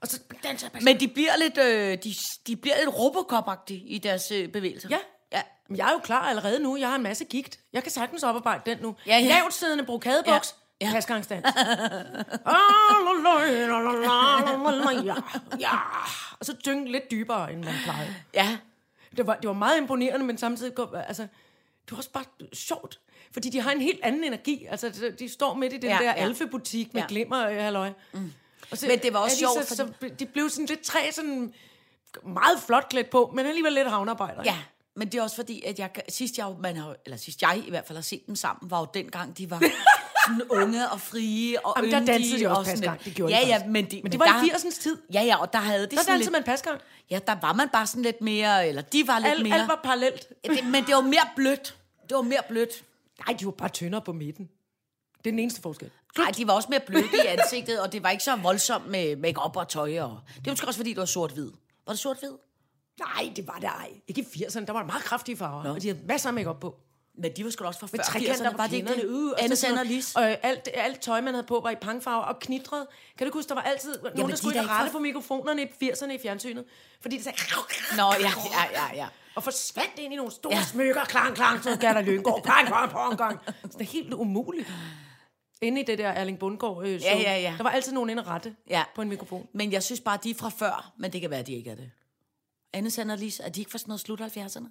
Speaker 3: og så danser jeg pasgang.
Speaker 4: Men de bliver lidt, øh, de, de bliver lidt robocop i deres øh, bevægelser.
Speaker 3: Ja.
Speaker 4: Ja.
Speaker 3: Men jeg er jo klar allerede nu. Jeg har en masse gigt. Jeg kan sagtens oparbejde den nu.
Speaker 4: Ja, ja.
Speaker 3: Lavt siddende brokadebuks.
Speaker 4: Ja.
Speaker 3: Ja. Ah, la, ja, ja. Og så dynge lidt dybere, end man plejede.
Speaker 4: Ja.
Speaker 3: Det var, det var meget imponerende, men samtidig går, altså, det var også bare sjovt. Fordi de har en helt anden energi. Altså, de står midt i den
Speaker 4: Ja,
Speaker 3: der
Speaker 4: ja.
Speaker 3: alfebutik med
Speaker 4: Ja.
Speaker 3: glimmer og halløj. Mm. Og så
Speaker 4: Men det var også
Speaker 3: er de
Speaker 4: sjovt,
Speaker 3: Så, så, de blev sådan lidt tre sådan meget flot klædt på, men alligevel lidt havnearbejder.
Speaker 4: Ja, men det er også fordi, at jeg, sidst jeg, man har, eller sidst jeg i hvert fald har set dem sammen, var jo dengang, de var sådan unge og frie og
Speaker 3: Jamen, der dansede de også
Speaker 4: og sådan
Speaker 3: pasgang. Det gjorde
Speaker 4: ja,
Speaker 3: de
Speaker 4: ja, men, de,
Speaker 3: Men det var
Speaker 4: der,
Speaker 3: i 80'ernes tid.
Speaker 4: Ja, ja, og der havde de
Speaker 3: Der
Speaker 4: sådan
Speaker 3: dansede
Speaker 4: lidt,
Speaker 3: man pasgang.
Speaker 4: Ja, der var man bare sådan lidt mere, eller de var lidt
Speaker 3: Alt,
Speaker 4: mere.
Speaker 3: alt var parallelt.
Speaker 4: Ja, det, men det var mere blødt. Det var mere blødt.
Speaker 3: Nej, de var bare tyndere på midten. Det er den eneste forskel.
Speaker 4: Nej, de var også mere bløde i ansigtet, og det var ikke så voldsomt med make og tøj. Og... Det var måske også, fordi det var sort-hvid. Var det sort-hvid?
Speaker 3: Nej, det var det ej. Ikke i 80'erne. Der var meget kraftige farver. Og de havde masser af makeup på.
Speaker 4: Men de var sgu da også fra
Speaker 3: Med
Speaker 4: før
Speaker 3: trekanter
Speaker 4: 80'erne. Var det ikke det?
Speaker 3: Uh, og
Speaker 4: Anne
Speaker 3: Og alt, alt tøj, man havde på, var i pangfarver og knitrede. Kan du huske, der var altid nogen,
Speaker 4: de
Speaker 3: der
Speaker 4: er
Speaker 3: skulle ikke rette
Speaker 4: fra-
Speaker 3: på mikrofonerne i 80'erne i fjernsynet. Fordi det sagde...
Speaker 4: Nå, ja, ja, ja, ja.
Speaker 3: Og forsvandt ind i nogle store
Speaker 4: Ja.
Speaker 3: smykker. Klang, klang, så gav der Lyngård. Klang, klang, klang, klang. Så det er helt umuligt. Inde i det der Erling Bundgaard øh, show,
Speaker 4: Ja, ja, ja.
Speaker 3: der var altid nogen inde rette
Speaker 4: Ja.
Speaker 3: på en mikrofon.
Speaker 4: Men jeg synes bare, de er fra før, men det kan være, de ikke er det. Anne Sander Lis, er de ikke fra sådan noget slut 70'erne?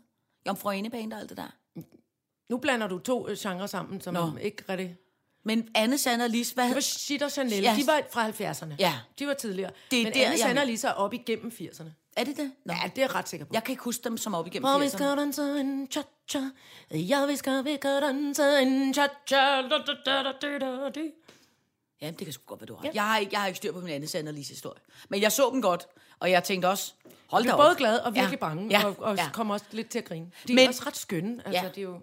Speaker 4: Jomfru Enebane og alt det der.
Speaker 3: Nu blander du to øh, genrer sammen, som
Speaker 4: Nå.
Speaker 3: ikke rigtig...
Speaker 4: Men Anne Sander Lis, hvad
Speaker 3: Det var. Shit og Chanel.
Speaker 4: Ja.
Speaker 3: De var fra 70'erne.
Speaker 4: Ja.
Speaker 3: De var tidligere.
Speaker 4: Det er
Speaker 3: Men
Speaker 4: der,
Speaker 3: Anne Sander
Speaker 4: er-
Speaker 3: lige så op igennem 80'erne.
Speaker 4: Er det det? Nå.
Speaker 3: Ja, det er jeg ret sikker på.
Speaker 4: Jeg kan ikke huske dem som op igennem
Speaker 3: Og vi
Speaker 4: 80'erne.
Speaker 3: skal danse en cha-cha. Ja, vi skal, vi kan danse en cha-cha.
Speaker 4: Ja, det kan sgu godt være, du har. Ja. Jeg, har ikke, jeg har ikke styr på min Anne Sander Lis historie. Men jeg så dem godt, og jeg tænkte også, hold
Speaker 3: Jeg
Speaker 4: da
Speaker 3: er både
Speaker 4: op.
Speaker 3: glad og virkelig
Speaker 4: Ja.
Speaker 3: bange,
Speaker 4: Ja.
Speaker 3: og, og
Speaker 4: Ja.
Speaker 3: kommer også lidt til at grine. De er
Speaker 4: Men-
Speaker 3: også ret skønne. Altså,
Speaker 4: Ja.
Speaker 3: det er jo...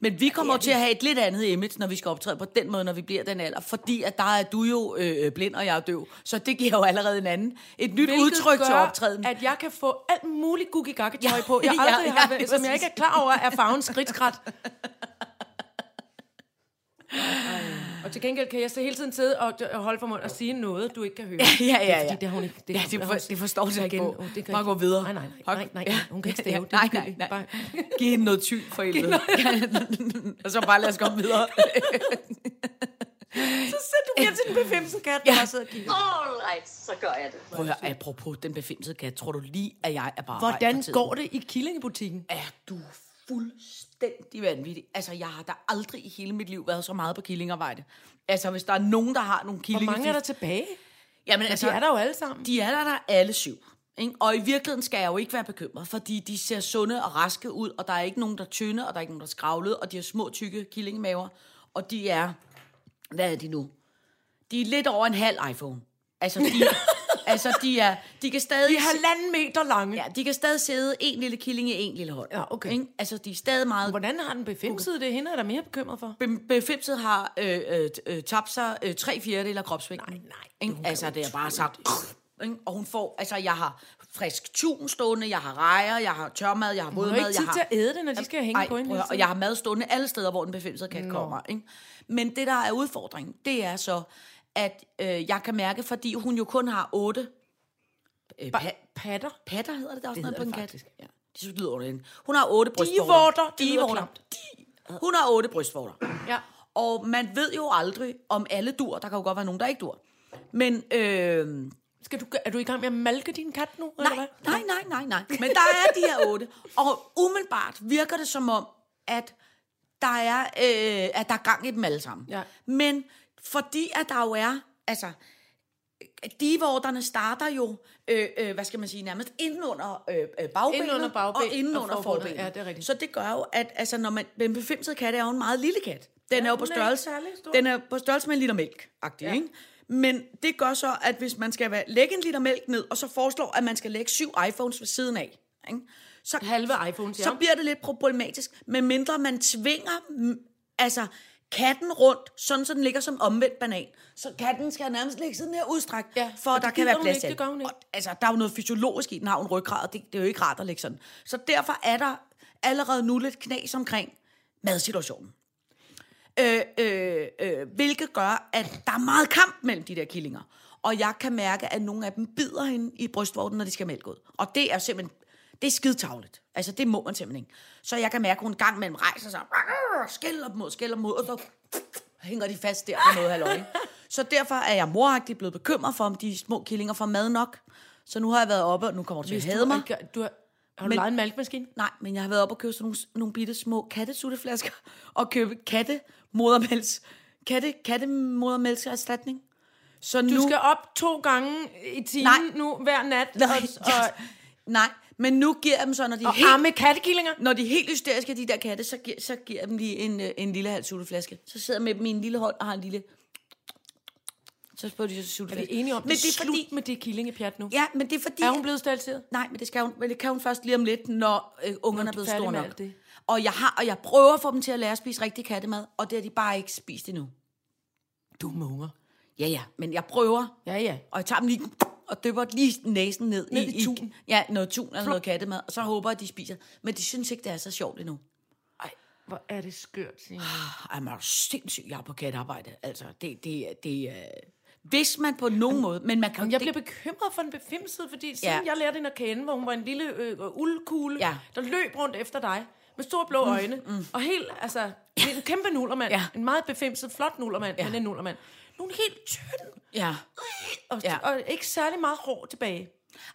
Speaker 4: Men vi kommer
Speaker 3: Ja,
Speaker 4: til at have et lidt andet image, når vi skal optræde på den måde, når vi bliver den alder. Fordi at der er du jo øh, blind, og jeg er døv. Så det giver jo allerede en anden, et nyt
Speaker 3: Hvilket
Speaker 4: udtryk
Speaker 3: gør,
Speaker 4: til optræden.
Speaker 3: at jeg kan få alt muligt guggi tøj
Speaker 4: Ja.
Speaker 3: på, jeg
Speaker 4: Ja,
Speaker 3: aldrig
Speaker 4: ja,
Speaker 3: har,
Speaker 4: lige
Speaker 3: som jeg ikke er klar over, er farven skridtskrat. og til gengæld kan jeg så hele tiden sidde og, og holde for mund og sige noget, du ikke kan høre.
Speaker 4: Ja, ja, ja,
Speaker 3: Det er,
Speaker 4: ja.
Speaker 3: fordi det har hun ikke.
Speaker 4: Ja, det for- det forstår jeg ikke
Speaker 3: åh, det kan
Speaker 4: Bare gå videre.
Speaker 3: Nej, nej, nej, nej, nej, hun kan ikke stave. det er
Speaker 4: nej, nej, nej.
Speaker 3: Bare-
Speaker 4: Giv hende noget ty for helvede. og så bare lad os komme videre.
Speaker 3: Så sæt du bliver til den befimsen kat, der
Speaker 4: Ja.
Speaker 3: bare sidder og kigger.
Speaker 2: All right, så gør jeg det.
Speaker 4: Prøv at høre, apropos den befimsede kat, tror du lige, at jeg er bare
Speaker 3: Hvordan går det i killingebutikken?
Speaker 4: Er du fuldstændig vanvittig? Altså, jeg har da aldrig i hele mit liv været så meget på Killingarbejde. Altså, hvis der er nogen, der har nogle
Speaker 3: Hvor
Speaker 4: killinger...
Speaker 3: mange er der tilbage?
Speaker 4: Jamen,
Speaker 3: Altså, de er der jo alle sammen.
Speaker 4: De er der, der alle syv. Ikke? Og i virkeligheden skal jeg jo ikke være bekymret, fordi de ser sunde og raske ud, og der er ikke nogen, der er tynde, og der er ikke nogen, der er skravlede, og de har små, tykke killingemaver, og de er... Hvad er de nu? De er lidt over en halv iPhone. Altså, de, altså, de, er, de kan stadig...
Speaker 3: De er halvanden meter lange.
Speaker 4: Ja, de kan stadig sidde en lille killing i en lille hånd.
Speaker 3: Ja, okay.
Speaker 4: Ikke? Altså, de er stadig meget...
Speaker 3: Hvordan har den befimsede det? Hende er der mere bekymret for.
Speaker 4: Be- Befimset har øh, øh, øh, tabt sig øh, tre fjerdedel af kropsvægten.
Speaker 3: Nej, nej,
Speaker 4: Ikke? Altså, det er bare sagt... Ikke? Og hun får... Altså, jeg har frisk tun stående, jeg har rejer, jeg har tørmad, jeg har
Speaker 3: Hun har
Speaker 4: vådmad,
Speaker 3: ikke tid
Speaker 4: jeg har...
Speaker 3: til at æde det, når de skal hænge
Speaker 4: Ej,
Speaker 3: på hende.
Speaker 4: og jeg har mad stående alle steder, hvor den befimsede kat kommer. Ikke? Men det, der er udfordringen, det er så, at øh, jeg kan mærke, fordi hun jo kun har otte øh, pa-
Speaker 3: patter.
Speaker 4: patter, hedder det der også
Speaker 3: Det
Speaker 4: noget på en
Speaker 3: det
Speaker 4: kat? Ja, det synes lyder underligt. Hun har otte brystvorter.
Speaker 3: Divorter,
Speaker 4: Divorter. Di- Hun har otte brystvorter.
Speaker 3: Ja.
Speaker 4: Og man ved jo aldrig, om alle dur. Der kan jo godt være nogen, der ikke dur. Men øh,
Speaker 3: Skal du, er du i gang med at malke din kat nu? eller
Speaker 4: nej,
Speaker 3: hvad?
Speaker 4: nej, nej, nej, nej. Men der er de her otte. Og umiddelbart virker det som om, at der er, øh, at der er gang i dem alle sammen.
Speaker 3: Ja.
Speaker 4: Men fordi at der jo er, altså, divorterne starter jo, øh, øh, hvad skal man sige, nærmest inden under øh, øh, bagbenet,
Speaker 3: Inden under bagben
Speaker 4: og inden
Speaker 3: og
Speaker 4: under
Speaker 3: forbenet. Ja, det er rigtigt.
Speaker 4: Så det gør jo, at altså, når man, den befimsede kat er jo en meget lille kat. Den
Speaker 3: Ja,
Speaker 4: er jo på
Speaker 3: er
Speaker 4: størrelse,
Speaker 3: stor.
Speaker 4: den er på størrelse med en liter mælk, ja. ikke? Men det gør så, at hvis man skal lægge en liter mælk ned, og så foreslår, at man skal lægge syv iPhones ved siden af, ikke? Så,
Speaker 3: Halve iPhones, ja.
Speaker 4: så bliver det lidt problematisk, medmindre man tvinger altså, katten rundt, sådan så den ligger som omvendt banan. Så katten skal nærmest ligge sådan her udstrækt,
Speaker 3: Ja,
Speaker 4: for at der kan være plads til.
Speaker 3: ikke.
Speaker 4: Og, altså, der er jo noget fysiologisk i, den har en ryggrad, det, det er jo ikke rart at ligge sådan. Så derfor er der allerede nu lidt knas omkring madsituationen. Øh, øh, øh, hvilket gør, at der er meget kamp mellem de der killinger. Og jeg kan mærke, at nogle af dem bider hende i brystvorten, når de skal mælke ud. Og det er simpelthen, det er skidtavligt. Altså, det må man simpelthen ikke. Så jeg kan mærke, at hun en gang mellem rejser sig, skælder dem ud, skælder dem ud, og så hænger de fast der på noget halvøj. Så derfor er jeg moragtigt blevet bekymret for, om de små killinger får mad nok. Så nu har jeg været oppe, og nu kommer du til at hade mig.
Speaker 3: ikke- Du har, har du
Speaker 4: Men-
Speaker 3: lejet en malkemaskine?
Speaker 4: Nej, men jeg har været oppe og købe sådan nogle, nogle bitte små kattesutteflasker, og købe kattemodermælks, katte, kattemodermælkserstatning. Så
Speaker 3: Du
Speaker 4: nu,
Speaker 3: skal op to gange i timen
Speaker 4: Nej.
Speaker 3: nu hver nat.
Speaker 4: Nej,
Speaker 3: og, og,
Speaker 4: nej, men nu giver jeg dem så, når de er
Speaker 3: og
Speaker 4: helt,
Speaker 3: arme kattekillinger.
Speaker 4: når de er helt hysteriske, de der katte, så, giver, så giver jeg dem lige en, øh, en lille halv sutteflaske. Så sidder jeg med dem i en lille hånd og har en lille... Så spørger de så
Speaker 3: Er
Speaker 4: sutteflaske.
Speaker 3: vi enige om,
Speaker 4: men
Speaker 3: det
Speaker 4: det er
Speaker 3: slut
Speaker 4: fordi...
Speaker 3: med det killingepjat nu?
Speaker 4: Ja, men det er fordi...
Speaker 3: Er hun blevet steriliseret?
Speaker 4: Nej, men det, skal hun, men det kan hun først lige om lidt, når øh, ungerne er blevet store nok.
Speaker 3: det.
Speaker 4: Og jeg, har, og jeg prøver at få dem til at lære at spise rigtig kattemad, og det har de bare ikke spist endnu.
Speaker 3: Du munger.
Speaker 4: Ja, ja, men jeg prøver,
Speaker 3: Ja, ja.
Speaker 4: og jeg tager dem lige og dypper lige næsen ned,
Speaker 3: Ned i tun.
Speaker 4: Ja, noget tun eller noget kattemad, og så håber jeg, at de spiser. Men de synes ikke, det er så sjovt endnu.
Speaker 3: Ej, hvor er det skørt, Signe.
Speaker 4: Man er sindssygt, jeg er på kattearbejde. Altså, det, det, det er... Hvis man på nogen måde, men man kan
Speaker 3: Jeg bliver bekymret for en befimsede, fordi siden
Speaker 4: Ja.
Speaker 3: jeg lærte hende at kende, hvor hun var en lille øh, uldkugle,
Speaker 4: Ja.
Speaker 3: der løb rundt efter dig, med store blå øjne, mm, mm. og helt, altså, en kæmpe nullermand.
Speaker 4: Ja.
Speaker 3: En meget befimset, flot nullermand,
Speaker 4: ja.
Speaker 3: men en nullermand. Er hun helt tynd,
Speaker 4: Ja.
Speaker 3: og,
Speaker 4: Ja.
Speaker 3: og ikke særlig meget hår tilbage.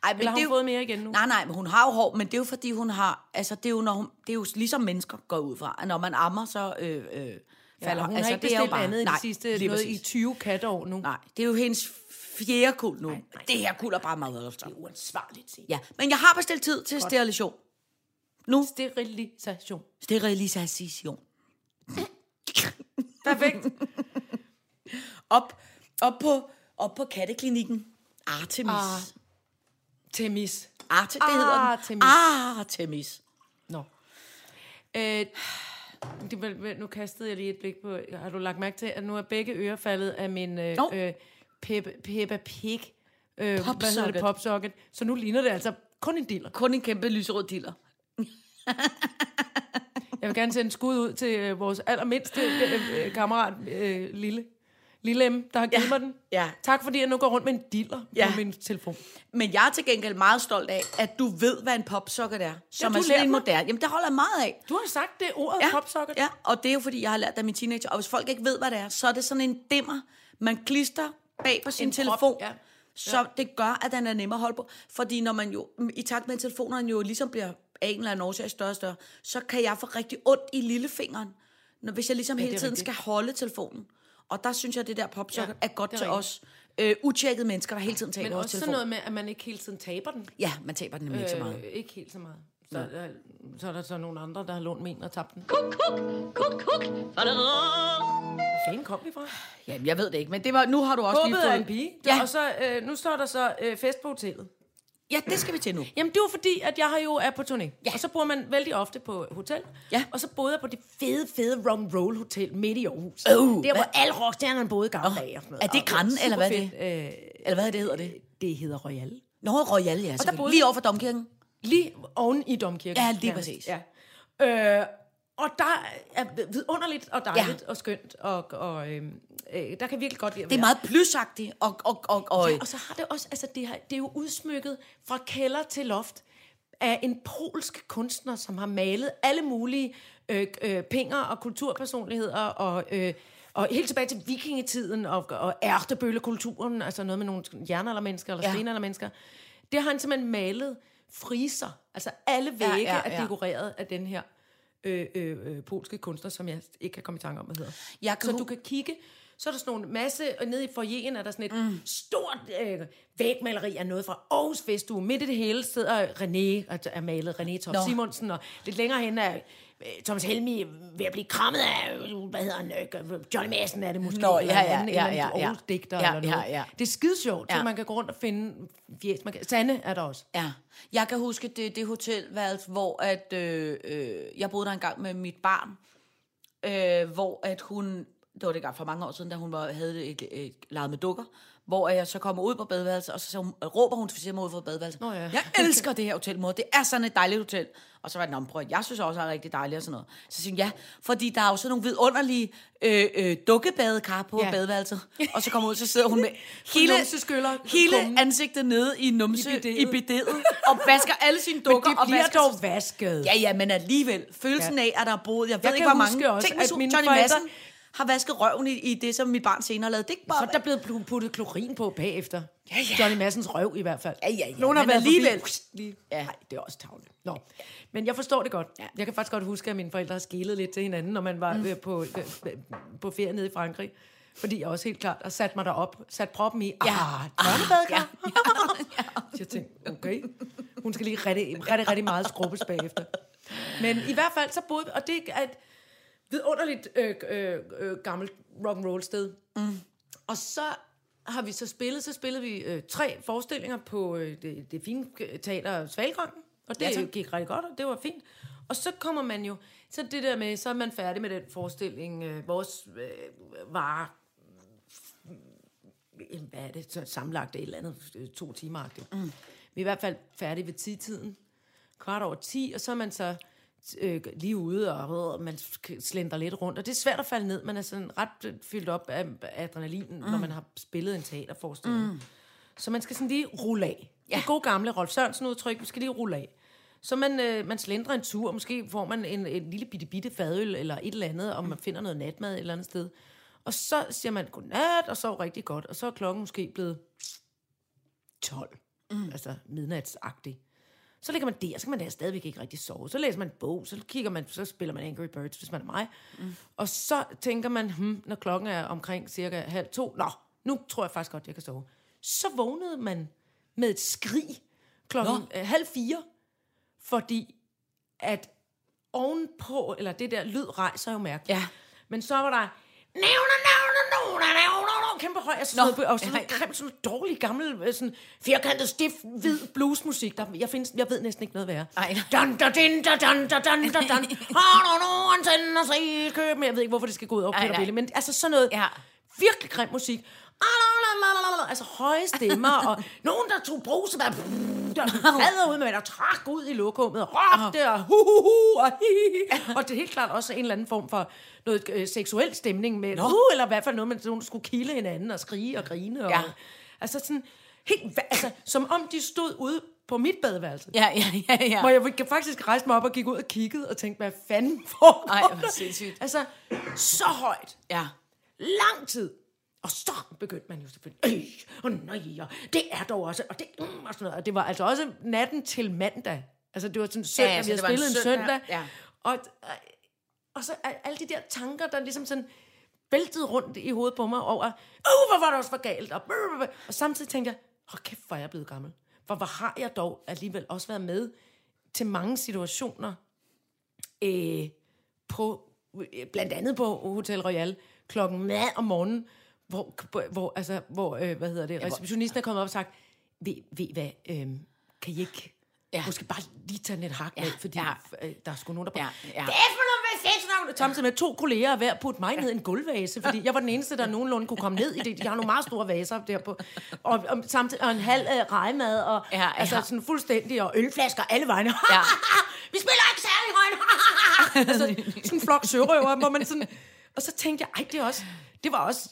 Speaker 4: Ej, men
Speaker 3: Eller har
Speaker 4: det
Speaker 3: hun
Speaker 4: jo-
Speaker 3: fået mere igen nu?
Speaker 4: Nej, nej, men hun har jo hår, men det er jo fordi, hun har... Altså, det er jo, når hun, det er jo ligesom mennesker går ud fra. at Når man ammer, så øh, øh, falder...
Speaker 3: Ja, hun
Speaker 4: altså,
Speaker 3: har ikke
Speaker 4: det er jo
Speaker 3: bestilt andet
Speaker 4: nej,
Speaker 3: de sidste noget i
Speaker 4: præcis.
Speaker 3: 20 katteår nu.
Speaker 4: Nej, det er jo hendes fjerde kul nu. Nej,
Speaker 3: nej.
Speaker 4: Det her kul er bare meget voldsomt.
Speaker 3: Det er uansvarligt, Signe.
Speaker 4: Ja, men jeg har bestilt tid til sterilisation. Nu
Speaker 3: Sterilisation.
Speaker 4: sterilisation.
Speaker 3: Perfekt.
Speaker 4: Op, op, på, op på katteklinikken. Artemis.
Speaker 3: Ah. Temis.
Speaker 4: Arte, det hedder den.
Speaker 3: Artemis.
Speaker 4: Artemis.
Speaker 3: Nå. Øh, det, var- nu kastede jeg lige et blik på... Har du lagt mærke til, at nu er begge ører faldet af min øh,
Speaker 4: Nå.
Speaker 3: øh, Peppa, Peppa Pig... Øh, hvad hedder det? Popsocket. Så nu ligner det altså kun en diller.
Speaker 4: Kun en kæmpe lyserød diller.
Speaker 3: Jeg vil gerne sende en skud ud til øh, vores allermindste øh, øh, kammerat, øh, Lille. Lille M, der har givet
Speaker 4: Ja.
Speaker 3: mig den.
Speaker 4: Ja.
Speaker 3: Tak fordi jeg nu går rundt med en diller
Speaker 4: Ja.
Speaker 3: på min telefon.
Speaker 4: Men jeg er til gengæld meget stolt af, at du ved, hvad en popsocket er. Som
Speaker 3: du
Speaker 4: er sådan en moderne. Jamen, det holder jeg meget af.
Speaker 3: Du har sagt det ordet, ja. popsocket.
Speaker 4: Ja, og det er jo fordi, jeg har lært det af min teenager. Og hvis folk ikke ved, hvad det er, så er det sådan en dimmer, man klister bag på sin
Speaker 3: En
Speaker 4: telefon.
Speaker 3: prop, ja.
Speaker 4: Så det gør, at den er nemmere at holde på. Fordi når man jo, i takt med at telefonerne jo ligesom bliver af en eller anden årsag større og større, så kan jeg få rigtig ondt i lillefingeren, når, hvis jeg ligesom ja, hele tiden
Speaker 3: rigtigt.
Speaker 4: skal holde telefonen. Og der synes jeg, at det der popsocket
Speaker 3: Ja,
Speaker 4: er godt
Speaker 3: er
Speaker 4: til
Speaker 3: rigtigt.
Speaker 4: os øh, utjekkede mennesker, der hele tiden taler
Speaker 3: Men
Speaker 4: vores
Speaker 3: også
Speaker 4: telefon.
Speaker 3: sådan noget med, at man ikke hele tiden taber den.
Speaker 4: Ja, man taber den nemlig ikke så meget.
Speaker 3: Øh, ikke helt så meget. Så, øh, så er der så nogle andre, der har lånt min og tabt den.
Speaker 2: Kuk, kuk, kuk, kuk.
Speaker 3: Hvor fanden kom vi fra?
Speaker 4: Jamen, jeg ved det ikke, men det var, nu har du også lige
Speaker 3: Håbet
Speaker 4: fået...
Speaker 3: er en pige.
Speaker 4: Ja,
Speaker 3: Og så, øh, nu står der så øh, fest på hotellet.
Speaker 4: Ja, det skal vi til nu.
Speaker 3: Jamen, det var fordi, at jeg har jo er på turné. Ja. Og så bor man vældig ofte på hotel.
Speaker 4: Ja.
Speaker 3: Og så boede jeg på det fede, fede Rum Roll Hotel midt i Aarhus.
Speaker 4: Oh,
Speaker 3: der, hvor
Speaker 4: hvad-
Speaker 3: alle rockstjernerne boede i gamle
Speaker 4: Åh,
Speaker 3: dage. Og sådan noget.
Speaker 4: er det
Speaker 3: Og
Speaker 4: Grand, eller hvad er det?
Speaker 3: Øh,
Speaker 4: Eller hvad det hedder det?
Speaker 3: det hedder Royal.
Speaker 4: Nå, Royal, ja. selvfølgelig.
Speaker 3: boede-
Speaker 4: Lige over for Domkirken.
Speaker 3: Lige oven i domkirken.
Speaker 4: Ja, lige præcis.
Speaker 3: Ja. Øh, og der er vidunderligt og dejligt
Speaker 4: Ja.
Speaker 3: og skønt. Og, og øh, øh, der kan virkelig godt lide at
Speaker 4: Det er
Speaker 3: være.
Speaker 4: meget plysagtigt. Og, og, og, og,
Speaker 3: Ja, og så har det også, altså det, her, det er jo udsmykket fra kælder til loft af en polsk kunstner, som har malet alle mulige øh, øh, pinger og kulturpersonligheder, og, øh, og helt tilbage til vikingetiden, og, og ærtebøllekulturen, altså noget med nogle jernaldermennesker eller
Speaker 4: Ja.
Speaker 3: stenaldermennesker. Det har han simpelthen malet friser. Altså alle vægge
Speaker 4: ja,
Speaker 3: ja,
Speaker 4: ja.
Speaker 3: er dekoreret af den her øh, øh, øh, polske kunstner, som jeg ikke kan komme i tanke om, hvad hedder.
Speaker 4: Jeg kan
Speaker 3: så du kan kigge, så er der sådan nogle masse, og nede i foyeren er der sådan et mm. stort øh, vægmaleri af noget fra Aarhus Festuge. Midt i det hele sidder René, altså er malet René Top
Speaker 4: Nå.
Speaker 3: Simonsen, og lidt længere hen er Thomas Helmi ved at blive krammet af, øh, hvad hedder han, øh, Johnny Madsen er det måske,
Speaker 4: Nå,
Speaker 3: eller
Speaker 4: ja, ja, ja,
Speaker 3: eller
Speaker 4: ja, ja.
Speaker 3: Aarhus digter
Speaker 4: Ja,
Speaker 3: eller noget.
Speaker 4: ja, ja.
Speaker 3: Det er skide sjovt,
Speaker 4: Ja.
Speaker 3: så man kan gå rundt og finde fjes. Man kan, Sande er der også.
Speaker 4: Ja, jeg kan huske det, det hotelværelse, hvor at, øh, øh, jeg boede der engang med mit barn, øh, hvor at hun, det var det gang for mange år siden, da hun var, havde et, et, et leget med dukker, hvor jeg så kommer ud på badeværelset, og så, hun, råber hun til mig ud fra badeværelset.
Speaker 3: Nå ja.
Speaker 4: Jeg elsker det her hotel, mor. Det er sådan et dejligt hotel. Og så var det, "Nå, prøv, at- jeg synes også, det er rigtig dejligt og sådan noget. Så siger hun, ja, fordi der er jo sådan nogle vidunderlige øh, øh, dukkebadekar på ja. Badeværelset. Og så kommer ud, så sidder hun med hele, hele
Speaker 3: kummen.
Speaker 4: ansigtet nede i numse
Speaker 3: I bidet,
Speaker 4: og vasker alle sine
Speaker 3: Men
Speaker 4: dukker.
Speaker 3: de
Speaker 4: og
Speaker 3: bliver
Speaker 4: vasker
Speaker 3: dog vasket.
Speaker 4: Ja, ja, men alligevel. Følelsen
Speaker 3: Ja.
Speaker 4: af, at der er boet, jeg ved
Speaker 3: Jeg
Speaker 4: ikke,
Speaker 3: kan
Speaker 4: hvor
Speaker 3: huske
Speaker 4: mange.
Speaker 3: også,
Speaker 4: Tænk, hvis
Speaker 3: at mine
Speaker 4: Johnny
Speaker 3: forældre-
Speaker 4: Madsen har vasket røven i, i det, som mit barn senere lavede. Det er ikke bare...
Speaker 3: Så er der blevet puttet klorin på bagefter.
Speaker 4: Ja, ja.
Speaker 3: Johnny Massens røv i hvert fald.
Speaker 4: Ja, ja, ja.
Speaker 3: Nogen har været
Speaker 4: alligevel.
Speaker 3: Lige.
Speaker 4: Ja.
Speaker 3: Ja. Nej, det er også tavligt. Nå. Men jeg forstår det godt.
Speaker 4: Ja.
Speaker 3: Jeg kan faktisk godt huske, at mine forældre har skilet lidt til hinanden, når man var mm. på, øh, på ferie nede i Frankrig. Fordi jeg også helt klart har sat mig derop, sat proppen i.
Speaker 4: Ja.
Speaker 3: Ah, børnebadekar. Ja. Så jeg tænkte, okay, hun skal lige rigtig, rigtig, rigtig meget skrubbes bagefter. Men i hvert fald, så boede og det et vidunderligt øh, øh, øh, gammelt rock'n'roll sted. Mm. Og så har vi så spillet, så spillede vi øh, tre forestillinger på øh, det, det fine teater Svalgrangen, og det
Speaker 4: Ja, tak.
Speaker 3: gik rigtig godt, og det var fint. Og så kommer man jo, så det der med, så er man færdig med den forestilling, øh, vores øh, var, øh, hvad er det, så sammenlagt et eller andet, øh, to timer mm. Vi er i hvert fald færdige ved 10-tiden, kvart over 10, og så er man så øh, lige ude, og øh, man slender lidt rundt, og det er svært at falde ned, man er sådan ret øh, fyldt op af adrenalin, mm. når man har spillet en teaterforestilling. Mm. Så man skal sådan lige rulle af. Ja. Det gode gamle Rolf Sørensen udtryk, vi skal lige rulle af. Så man, øh, man slendrer en tur, og måske får man en, en lille bitte bitte fadøl, eller et eller andet, og man finder noget natmad et eller andet sted. Og så siger man godnat, og så rigtig godt, og så er klokken måske blevet 12. Mm. Altså midnatsagtig. Så ligger man der, så kan man der stadigvæk ikke rigtig sove. Så læser man en bog, så kigger man, så spiller man Angry Birds, hvis man er mig. Mm. Og så tænker man, hmm, når klokken er omkring cirka halv to, nå, nu tror jeg faktisk godt, jeg kan sove. Så vågnede man med et skrig klokken øh, halv fire, fordi at ovenpå, eller det der lyd rejser jo mærkeligt.
Speaker 4: Ja.
Speaker 3: Men så var der, nævner, nævner, nævner, nævner, kæmpe høj, og sådan noget, og sådan noget grimt, sådan noget dårlig, gammel, øh, sådan firkantet, stift, hvid bluesmusik. Der, jeg, findes, jeg ved næsten ikke noget værre.
Speaker 4: Ej.
Speaker 3: Dun, da, din, da, dun, da, dun, da, dun. Har du nogen tænder sig i køb? Men jeg ved ikke, hvorfor det skal gå ud over Peter. Bille, men altså sådan noget
Speaker 4: Ja.
Speaker 3: virkelig grim musik. Altså høje stemmer, og nogen, der tog brusebær, der falder ud med, der trak ud i lokummet, og råbte, og hu, hu, hu, og hi, hi. Og det er helt klart også en eller anden form for noget øh, seksuel stemning med, uh, eller i hvert fald noget, man nogen skulle kilde hinanden og skrige og grine. Og,
Speaker 4: Ja.
Speaker 3: Altså sådan, helt, altså, som om de stod ude på mit badeværelse.
Speaker 4: Ja, ja, ja, ja.
Speaker 3: Hvor jeg faktisk rejse mig op og gik ud og kiggede og tænkte, hvad fanden foregår
Speaker 4: Ej, hvor sindssygt.
Speaker 3: Altså, så højt
Speaker 4: Ja.
Speaker 3: lang tid. Og så begyndte man jo selvfølgelig, øh, og nej, og det er dog også, og det, mm, og sådan noget. Og det var altså også natten til mandag. Altså, det var sådan søndag,
Speaker 4: Ja,
Speaker 3: ja,
Speaker 4: så
Speaker 3: vi havde spillet en
Speaker 4: søndag,
Speaker 3: søndag.
Speaker 4: ja.
Speaker 3: Og, øh, og så al- alle de der tanker, der ligesom sådan væltede rundt i hovedet på mig over, åh, hvor var det også for galt, og, og samtidig tænkte jeg, hold kæft, hvor er jeg blevet gammel. For hvor har jeg dog alligevel også været med til mange situationer, øh, på, blandt andet på Hotel Royal, klokken mad om morgenen, hvor, hvor, altså, hvor øh, hvad hedder det, receptionisten er kommet op og sagt, ved, ved hvad, øh, kan I ikke
Speaker 4: Ja.
Speaker 3: måske bare lige tage net hak med,
Speaker 4: Ja,
Speaker 3: fordi
Speaker 4: ja.
Speaker 3: øh, der er sgu nogen, der...
Speaker 4: Ja, ja.
Speaker 3: Det er for noget med fedt, navn! Samtidig med to kolleger hver putte mig ned i en gulvvase, fordi jeg var den eneste, der nogenlunde kunne komme ned i det. De har nogle meget store vaser der på. Og, og samtidig og en halv øh, rejemad, og
Speaker 4: Ja, ja.
Speaker 3: altså sådan fuldstændig, og ølflasker alle vegne.
Speaker 4: Ja.
Speaker 3: Vi spiller ikke særlig højt. altså, sådan en flok sørøver, hvor man sådan... Og så tænkte jeg, ej, det er også... Det var også...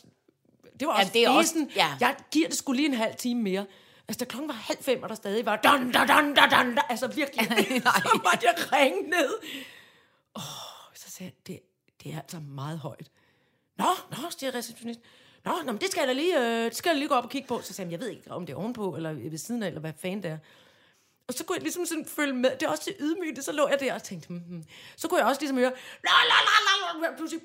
Speaker 3: Det var
Speaker 4: Ja,
Speaker 3: også,
Speaker 4: det er også- ja.
Speaker 3: Jeg giver det skulle lige en halv time mere. Altså, da klokken var halv fem, og der stadig var... Dun, dun, dun, dun, dun, dun, altså virkelig, så måtte jeg ringe ned. Åh, så sagde, jeg, det, det er altså meget højt. Nå, nå, siger receptionisten. Nå, nå, men det skal jeg da lige, øh, det skal jeg lige gå op og kigge på. Så sagde han, jeg ved ikke, om det er ovenpå, eller ved siden af, eller hvad fanden det er. Og så kunne jeg ligesom sådan følge med. Det er også det ydmygte. Så lå jeg der og tænkte, hmm, hmm. så kunne jeg også ligesom høre, la la la la la, pludselig,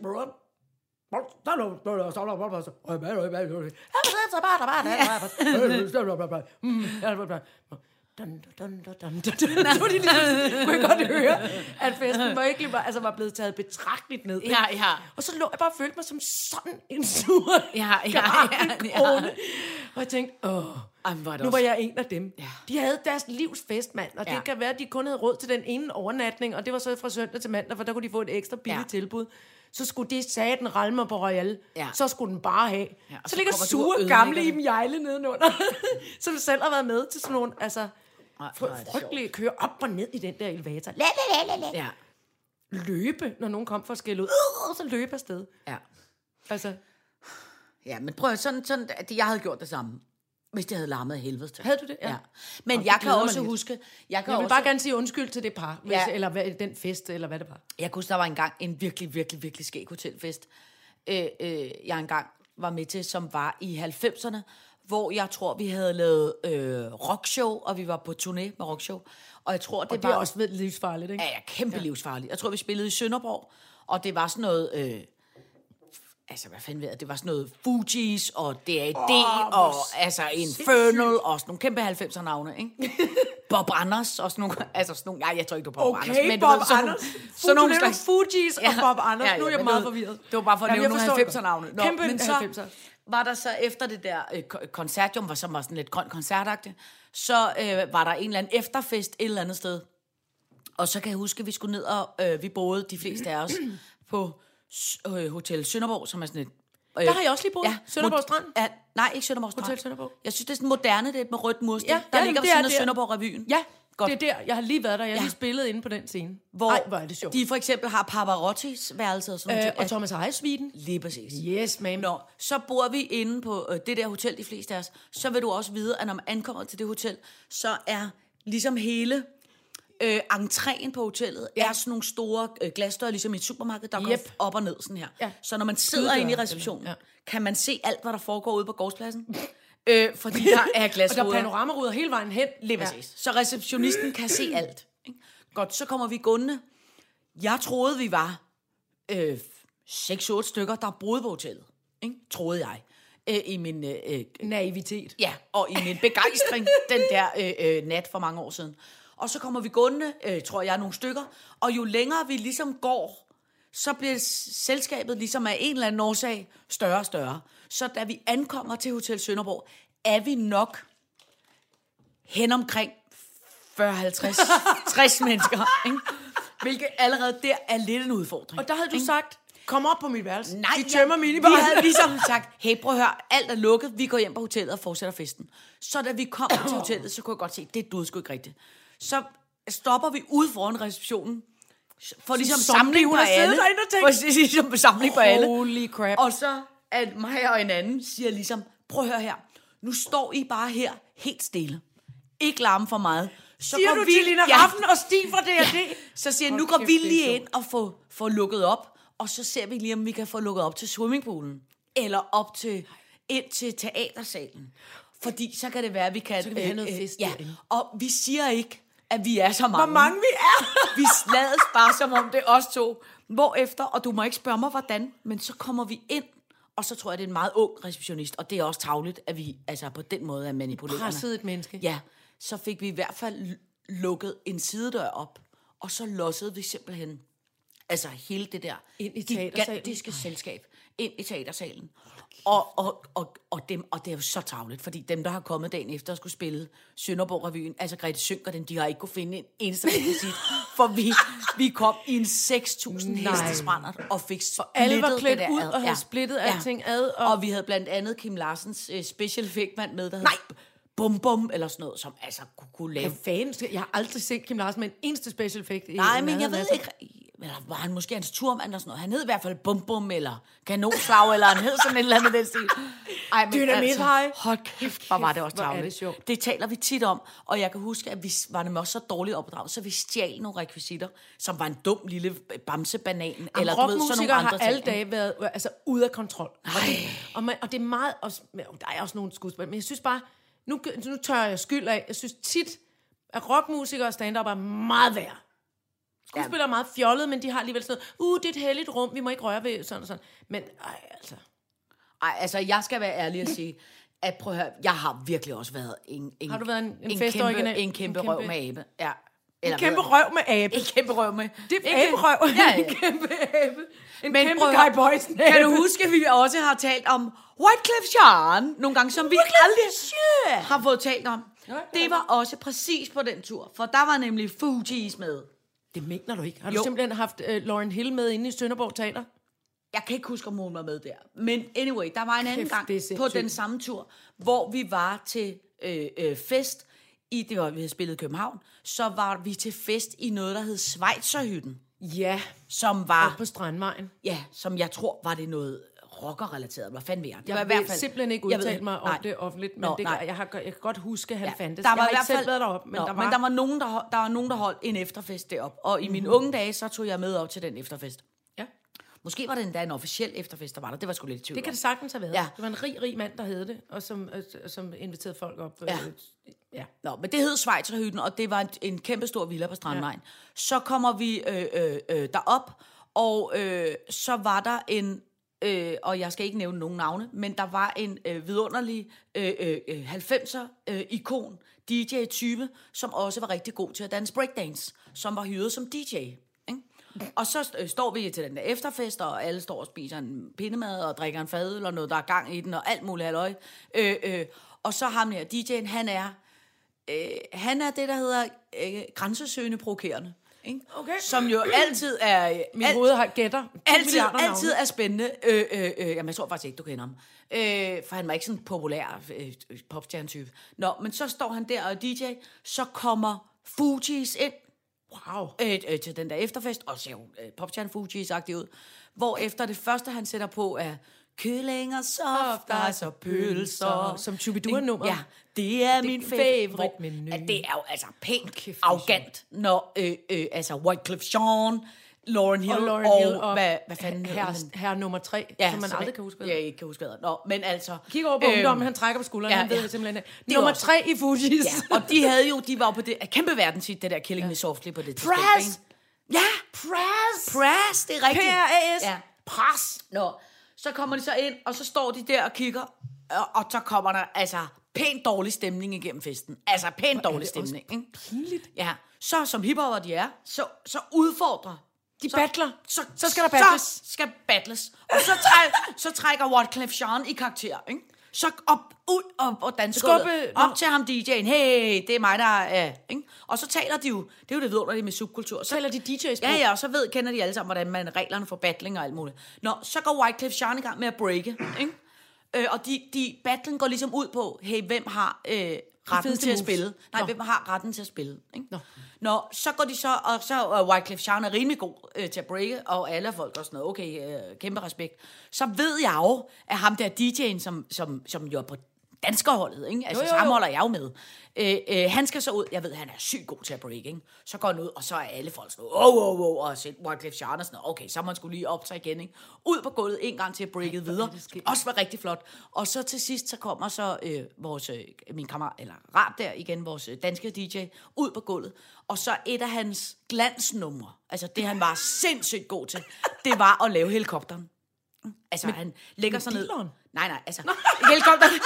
Speaker 3: Dun, dun, dun, dun, dun, dun. Så var de ligesom, kunne jeg godt høre, at festen var, ikke, altså var blevet taget betragteligt ned. ikke?
Speaker 4: Ja, ja.
Speaker 3: Og så lå jeg bare og følte mig som sådan en sur
Speaker 4: Ja, ja, ja, ja.
Speaker 3: Og jeg tænkte, åh,
Speaker 4: er det
Speaker 3: nu var jeg en af dem.
Speaker 4: Ja.
Speaker 3: De havde deres livs fest, mand, og
Speaker 4: Ja.
Speaker 3: det kan være, at de kun havde råd til den ene overnatning, og det var så fra søndag til mandag, for der kunne de få et ekstra billigt
Speaker 4: Ja.
Speaker 3: tilbud. Så skulle de sige den ralmer på Royal.
Speaker 4: Ja.
Speaker 3: Så skulle den bare have.
Speaker 4: Ja,
Speaker 3: så,
Speaker 4: så
Speaker 3: ligger sure gamle
Speaker 4: det.
Speaker 3: Iben Jejle nedenunder, som selv har været med til sådan nogle, altså,
Speaker 4: Ej,
Speaker 3: fr-
Speaker 4: hvor det
Speaker 3: frygtelige køre op og ned i den der elevator. La, la, la, la.
Speaker 4: Ja,
Speaker 3: Løbe, når nogen kom for at skælde ud. Øh, så løbe afsted.
Speaker 4: ja.
Speaker 3: Altså,
Speaker 4: Ja, men prøv at- sådan, sådan, at jeg havde gjort det samme, hvis det havde larmet af helvede til.
Speaker 3: Havde du det? Ja.
Speaker 4: Ja. Men
Speaker 3: Og
Speaker 4: jeg
Speaker 3: det
Speaker 4: kan
Speaker 3: glæder
Speaker 4: også
Speaker 3: lidt.
Speaker 4: huske, jeg kan
Speaker 3: jeg vil
Speaker 4: også,
Speaker 3: bare gerne sige undskyld til det par, hvis,
Speaker 4: Ja.
Speaker 3: eller hvad, den fest, eller hvad det var.
Speaker 4: Jeg kunne huske, der var engang en virkelig, virkelig, virkelig skæg hotelfest, øh, øh, jeg engang var med til, som var i 90'erne, hvor jeg tror, vi havde lavet øh, rockshow, og vi var på turné med rockshow. Og jeg tror, det,
Speaker 3: Og det
Speaker 4: var
Speaker 3: er også ved livsfarligt, ikke?
Speaker 4: Ja, ja, kæmpe ja. livsfarligt. Jeg tror, vi spillede i Sønderborg, og det var sådan noget... Øh, altså, hvad fanden ved jeg? Det var sådan noget Fugees, og D.A.D., oh, og altså Infernal, og sådan nogle kæmpe 90'er navne, ikke? Bob Anders, og sådan nogle... Altså sådan nogle... Nej, jeg tror ikke, du Bob
Speaker 3: Okay,
Speaker 4: Anders.
Speaker 3: Bob
Speaker 4: du sådan
Speaker 3: Anders.
Speaker 4: Nogle, sådan nogle slags...
Speaker 3: Fugees og Bob Anders. Nu er jeg meget
Speaker 4: ved,
Speaker 3: forvirret.
Speaker 4: Det var bare for at
Speaker 3: Jamen,
Speaker 4: nævne nogle
Speaker 3: forstår det
Speaker 4: 90'er
Speaker 3: godt.
Speaker 4: navne.
Speaker 3: Kæmpe
Speaker 4: men så
Speaker 3: 90'er.
Speaker 4: var der så efter det der øh, ko- koncertium, var, som var sådan lidt grøn koncertagtigt, så øh, var der en eller anden efterfest et eller andet sted. Og så kan jeg huske, at vi skulle ned, og øh, vi boede, de fleste af os, på øh, Hotel Sønderborg, som er sådan et... Øh,
Speaker 3: Der har jeg også lige boet. Sønderborg
Speaker 4: mod-
Speaker 3: Strand.
Speaker 4: Ja, nej, ikke Sønderborg Strand.
Speaker 3: Hotel Sønderborg.
Speaker 4: Jeg synes, det er sådan moderne, det er med rødt mursten.
Speaker 3: Ja,
Speaker 4: der
Speaker 3: ja,
Speaker 4: ligger
Speaker 3: er
Speaker 4: af
Speaker 3: der.
Speaker 4: Sønderborg-revyen.
Speaker 3: Ja,
Speaker 4: Godt.
Speaker 3: det er der. Jeg har lige været der. Jeg har
Speaker 4: Ja.
Speaker 3: lige spillet inde på den scene.
Speaker 4: Hvor
Speaker 3: Ej, hvor er det sjovt.
Speaker 4: de for eksempel har Pavarottis værelse og sådan
Speaker 3: øh,
Speaker 4: noget.
Speaker 3: og Thomas Ejesviden.
Speaker 4: Lige præcis.
Speaker 3: Yes, ma'am.
Speaker 4: Nå, så bor vi inde på øh, det der hotel, de fleste af os. Så vil du også vide, at når man ankommer til det hotel, så er ligesom hele øh, entréen på hotellet, ja. er sådan nogle store øh, glasdøre, ligesom i et supermarked, der
Speaker 3: Yep.
Speaker 4: går op og ned sådan her.
Speaker 3: Ja.
Speaker 4: Så når man sidder inde i receptionen,
Speaker 3: ja.
Speaker 4: ja. kan man se alt, hvad der foregår ude på gårdspladsen. øh, fordi der er
Speaker 3: Og der er
Speaker 4: glasruder.
Speaker 3: panoramaruder hele vejen hen.
Speaker 4: Lige præcis. Så receptionisten kan se alt. Ikke? Godt, så kommer vi gående. Jeg troede, vi var øh, 6-8 stykker, der boede på hotellet. Ikke? Troede jeg. Øh, I min, øh, øh,
Speaker 3: Naivitet.
Speaker 4: ja, og i min begejstring den der øh, øh, nat for mange år siden. Og så kommer vi gående, øh, tror jeg, nogle stykker. Og jo længere vi ligesom går, så bliver selskabet ligesom af en eller anden årsag større og større. Så da vi ankommer til Hotel Sønderborg, er vi nok hen omkring 40, 50, 60 mennesker. Ikke? Hvilket allerede der er lidt en udfordring.
Speaker 3: Og der havde du sagt, kom op på mit værelse.
Speaker 4: Nej,
Speaker 3: vi tømmer
Speaker 4: ja,
Speaker 3: minibaren.
Speaker 4: Vi havde ligesom sagt, hey, prøv at høre, alt er lukket, vi går hjem på hotellet og fortsætter festen. Så da vi kom til hotellet, så kunne jeg godt se, det duede sgu ikke rigtigt. Så stopper vi ude foran receptionen, for ligesom
Speaker 3: zombie,
Speaker 4: samling på alle. For ligesom samling på alle.
Speaker 3: Holy crap.
Speaker 4: Og så at mig og en anden siger ligesom, prøv at høre her, nu står I bare her helt stille. Ikke larme for meget. Så
Speaker 3: Siger
Speaker 4: går
Speaker 3: du
Speaker 4: vi,
Speaker 3: til Lina Raffen og Stig fra D&D?
Speaker 4: så siger jeg, nu går vi
Speaker 3: det
Speaker 4: lige ind og får, får lukket op, og så ser vi lige, om vi kan få lukket op til swimmingpoolen, eller op til, ind til teatersalen. Fordi så kan det være, at vi kan...
Speaker 3: Så kan vi have noget fest
Speaker 4: Ja,
Speaker 3: derinde.
Speaker 4: og vi siger ikke, at vi er så mange.
Speaker 3: Hvor mange vi er.
Speaker 4: Vi slades bare, som om det er os to. Hvorefter, og du må ikke spørge mig, hvordan, men så kommer vi ind, og så tror jeg, det er en meget ung receptionist, og det er også tavligt, at vi altså, på den måde er manipulerende.
Speaker 3: Presset et menneske.
Speaker 4: Ja, så fik vi i hvert fald lukket en sidedør op, og så lossede vi simpelthen altså hele det der
Speaker 3: Ind i
Speaker 4: gigantiske selskab ind i teatersalen. Og, og, og, og, dem, og det er jo så tavligt, fordi dem, der har kommet dagen efter og skulle spille Sønderborg-revyen, altså Grete Synker, den, de har ikke kunne finde en eneste rekvisit, for vi, vi kom i en 6.000
Speaker 3: Nej.
Speaker 4: hestesbrændert og fik
Speaker 3: alle var klædt ud
Speaker 4: ad.
Speaker 3: og havde splittet alting ad, og-
Speaker 4: Og... vi havde blandt andet Kim Larsens uh, special effect-mand med, der hed Bum Bum, eller sådan noget, som altså kunne, kunne lave
Speaker 3: Hvad fanden? Jeg har aldrig set Kim Larsen med en eneste special effect.
Speaker 4: Nej, men jeg ved ikke... eller var han måske hans turmand eller sådan noget. Han hed i hvert fald Bum Bum, eller Kanonslag, eller han hed sådan et eller andet den stil. Ej, men
Speaker 3: Dynamithej.
Speaker 4: hold kæft, hvor var det også
Speaker 3: er det sjovt.
Speaker 4: Det taler vi tit om, og jeg kan huske, at vi var nemlig også så dårligt opdraget, så vi stjal nogle rekvisitter, som var en dum lille bamsebanan, eller du ved, sådan nogle andre
Speaker 3: har
Speaker 4: ting.
Speaker 3: alle dage været altså, ude af kontrol. Og det, og, man, og det er meget... Også, der er også nogle skuespillere, men jeg synes bare... Nu, nu tør jeg skyld af. Jeg synes tit, at rockmusikere og stand-up er meget værd. Skuespillere er meget fjollet, men de har alligevel sådan noget, uh, det er et heldigt rum, vi må ikke røre ved, sådan og sådan. Men, ej, altså...
Speaker 4: Ej, altså, jeg skal være ærlig og sige, at prøv at høre, jeg har virkelig også været en, en,
Speaker 3: Har du været en- en
Speaker 4: en, kæmpe, en kæmpe
Speaker 3: En
Speaker 4: røv
Speaker 3: kæmpe-
Speaker 4: med abe. Ja. Eller,
Speaker 3: Kæmpe røv med abe.
Speaker 4: En kæmpe røv med.
Speaker 3: Det er
Speaker 4: Ikke-
Speaker 3: aberøv.
Speaker 4: Ja, ja.
Speaker 3: en kæmpe abe. En
Speaker 4: Men
Speaker 3: kæmpe
Speaker 4: prøv
Speaker 3: Guy Boys
Speaker 4: Kan du huske, at vi også har talt om Wycliffe Jean nogle gange, som vi aldrig har fået talt om? Det var også præcis på den tur, for der var nemlig Fugees med.
Speaker 3: Det mener du ikke. Har du
Speaker 4: Jo.
Speaker 3: simpelthen haft uh, Lauren Hill med inde i Sønderborg Teater?
Speaker 4: Jeg kan ikke huske, om hun var med der. Men anyway, der var en anden
Speaker 3: Kæft,
Speaker 4: gang på den samme tur, hvor vi var til øh, øh, fest i, det var, vi havde spillet i København, så var vi til fest i noget, der hed Schweizerhytten,
Speaker 3: Ja,
Speaker 4: som var,
Speaker 3: på Strandvejen.
Speaker 4: ja, som jeg tror, var det noget rockerrelateret. Hvad fanden ved jeg? Det
Speaker 3: Jeg
Speaker 4: var
Speaker 3: vil simpelthen ikke
Speaker 4: jeg ved-
Speaker 3: udtale mig om
Speaker 4: nej.
Speaker 3: det offentligt, men
Speaker 4: Nå,
Speaker 3: det,
Speaker 4: nej.
Speaker 3: jeg, har, jeg kan godt huske, at han
Speaker 4: Ja,
Speaker 3: fandtes.
Speaker 4: der
Speaker 3: jeg
Speaker 4: var
Speaker 3: har
Speaker 4: i
Speaker 3: ikke
Speaker 4: hvert
Speaker 3: selv
Speaker 4: selv
Speaker 3: været deroppe, men
Speaker 4: Nå,
Speaker 3: der var...
Speaker 4: men der var nogen, der, der var nogen, der holdt en efterfest derop. Og i mine unge dage, så tog jeg med op til den efterfest. Måske var det endda en officiel efterfest, der var der. Det var sgu lidt tvivl
Speaker 3: det kan det sagtens have været.
Speaker 4: Ja.
Speaker 3: Det var en rig, rig mand, der hed det, og som, øh, som inviterede folk op. øh,
Speaker 4: Ja.
Speaker 3: ja.
Speaker 4: Nå, men det hed Schweizerhytten, og det var en, en kæmpe stor villa på Strandvejen. Ja. Så kommer vi øh, øh, øh, derop, og øh, så var der en, øh, og jeg skal ikke nævne nogen navne, men der var en øh, vidunderlig øh, øh, øh, 90'er øh, ikon, DJ-type, som også var rigtig god til at danse breakdance, som var hyret som DJ. Og så står vi til den der efterfest, og alle står og spiser en pindemad og drikker en fadøl og noget, der er gang i den, og alt muligt halløj. Øh, øh, og så ham her, DJ'en, han er øh, han er det, der hedder øh, grænsesøgende provokerende. Ikke?
Speaker 3: Okay.
Speaker 4: Som jo altid er... øh,
Speaker 3: Mit
Speaker 4: alt-
Speaker 3: hoved har gætter. 10
Speaker 4: altid, altid er spændende. Øh, øh, øh, jamen, jeg tror faktisk ikke, du kender ham. Øh, for han var ikke sådan en populær øh, popstjerne-type. Nå, men så står han der og DJ. Så kommer Fugees ind
Speaker 3: Wow.
Speaker 4: øh, øh, til den der efterfest, og ser jo øh, popstjerne Fugees agtigt ud. Hvor efter det første, han sætter på, er kyllinger, soft og pølser.
Speaker 3: Som Chubidua-nummer.
Speaker 4: Ja, det er
Speaker 3: Det
Speaker 4: min favorit.
Speaker 3: favoritmenu.
Speaker 4: At det er jo altså pænt arrogant, når øh, øh, altså Wycliffe Jean, Lauren Hill
Speaker 3: Og Lauren
Speaker 4: og
Speaker 3: Hill og
Speaker 4: hvad, hvad fanden han?
Speaker 3: herre nummer tre, ja, som man aldrig kan huske.
Speaker 4: Ja,
Speaker 3: hedder.
Speaker 4: ikke kan huske hvad. Nå, men altså...
Speaker 3: Kig over på
Speaker 4: øhm,
Speaker 3: ungdommen, han trækker på skulderen,
Speaker 4: ja,
Speaker 3: han ved
Speaker 4: ja.
Speaker 3: det simpelthen.
Speaker 4: Det
Speaker 3: Det nummer
Speaker 4: også-
Speaker 3: tre i Fugees.
Speaker 4: Ja, og de havde jo, de var jo på det kæmpe verdenshit, det der Killing Me Softly på det tidspunkt.
Speaker 3: Press!
Speaker 4: Ja,
Speaker 3: Press!
Speaker 4: Press, det er rigtigt.
Speaker 3: P-R-A-S.
Speaker 4: Ja, pres. Nå, så kommer de så ind, og så står de der og kigger, og, og så kommer der altså pænt dårlig stemning igennem festen. Altså pænt dårlig
Speaker 3: det også
Speaker 4: stemning. Ikke?
Speaker 3: Pinligt.
Speaker 4: Ja, så som hiphopper de er, så, så udfordrer
Speaker 3: De
Speaker 4: så,
Speaker 3: battler.
Speaker 4: Så,
Speaker 3: Så skal der battles.
Speaker 4: Så skal battles. Og så, træk, så trækker Wyclef Jean i karakter, ikke? Så op, ud og, og danse
Speaker 3: Skubbe-
Speaker 4: op til ham DJ'en. Hey, det er mig, der er... Ikke? Og så taler de jo... Det er jo det vidunderlige med subkultur. Så
Speaker 3: Taler de DJ's på?
Speaker 4: Ja, ja, og så ved, kender de alle sammen, hvordan man reglerne for battling og alt muligt. Nå, så går Wyclef Jean i gang med at breake, ikke? Øh, og de, de, battlen går ligesom ud på, hey, hvem har øh, retten til at spille? Nej,
Speaker 3: Nå.
Speaker 4: hvem har retten til at spille? Ikke?
Speaker 3: Nå.
Speaker 4: Nå, så går de så, og så er Wyclef Jean er rimelig god øh, til at breake, og alle folk og sådan noget, okay, øh, kæmpe respekt. Så ved jeg jo, at ham der DJ'en, som, som, som jo er på danskerholdet, ikke? Altså,
Speaker 3: Jo,
Speaker 4: jo,
Speaker 3: jo,
Speaker 4: holder jeg jo med. Øh, øh, han skal så ud, jeg ved, han er sygt god til at break, ikke? Så går han ud, og så er alle folk sådan, oh, oh, oh, og så Wyclef Jean og sådan noget. Okay, så må man skulle lige op sig igen, ikke? Ud på gulvet en gang til at breake videre.
Speaker 3: det.
Speaker 4: Også var rigtig flot. Og så til sidst, så kommer så øh, vores, øh, min kammerat, eller rat der igen, vores øh, danske DJ, ud på gulvet. Og så et af hans glansnumre, altså det han var sindssygt god til, det var at lave helikopteren. Altså, han lægger sig ned. Nej, nej, altså, helikopteren.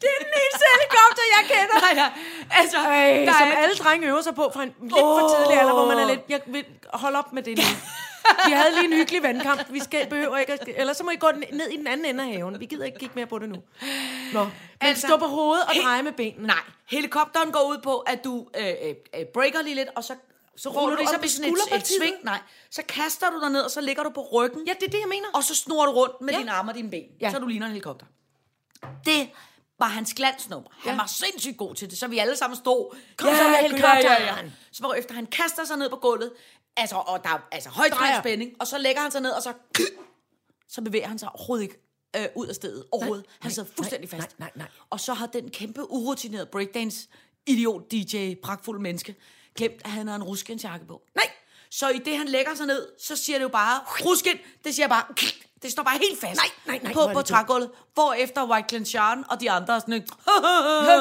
Speaker 3: Det er den eneste helikopter, jeg kender.
Speaker 4: nej, nej, altså,
Speaker 3: Ej,
Speaker 4: der
Speaker 3: som
Speaker 4: er,
Speaker 3: alle drenge øver sig på fra en lidt for tidlig alder, hvor man er lidt, jeg vil holde op med det nu. Vi havde lige en hyggelig vandkamp. Vi skal, behøver ikke, at- eller så må I gå ned i den anden ende af haven. Vi gider ikke kigge mere på det nu. Nå, men
Speaker 4: Altså,
Speaker 3: stå på hovedet og dreje med benene.
Speaker 4: Nej, helikopteren går ud på, at du øh, øh, øh, breaker lige lidt, og så, så ruller du
Speaker 3: du op
Speaker 4: ligesom
Speaker 3: på
Speaker 4: i sådan et, et sving. Nej, så kaster du dig ned, og så ligger du på ryggen.
Speaker 3: Ja, det er det, jeg mener.
Speaker 4: Og så snor du rundt med
Speaker 3: Ja.
Speaker 4: dine arme og dine ben.
Speaker 3: Ja.
Speaker 4: Så du ligner en helikopter. Det var hans glansnummer. Han
Speaker 3: Ja.
Speaker 4: var sindssygt god til det, så vi alle sammen stod.
Speaker 3: Kom så med helikopteren.
Speaker 4: Så hvor efter han kaster sig ned på gulvet, altså, og der er altså højt spænding, og så lægger han sig ned, og så, så bevæger han sig overhovedet ikke øh, ud af stedet. Overhovedet. han
Speaker 3: nej,
Speaker 4: sidder fuldstændig
Speaker 3: nej,
Speaker 4: fast.
Speaker 3: nej, nej, nej.
Speaker 4: Og så har den kæmpe urutinerede breakdance idiot DJ, pragtfuld menneske, glemt, at han har en ruskensjakke på. Nej! Så i det, han lægger sig ned, så siger det jo bare, rusken, det siger bare, det står bare helt fast
Speaker 3: Nej, nej, nej,
Speaker 4: på,
Speaker 3: hvor
Speaker 4: på trægulvet. Hvorefter Wyclef Jean og de andre er sådan,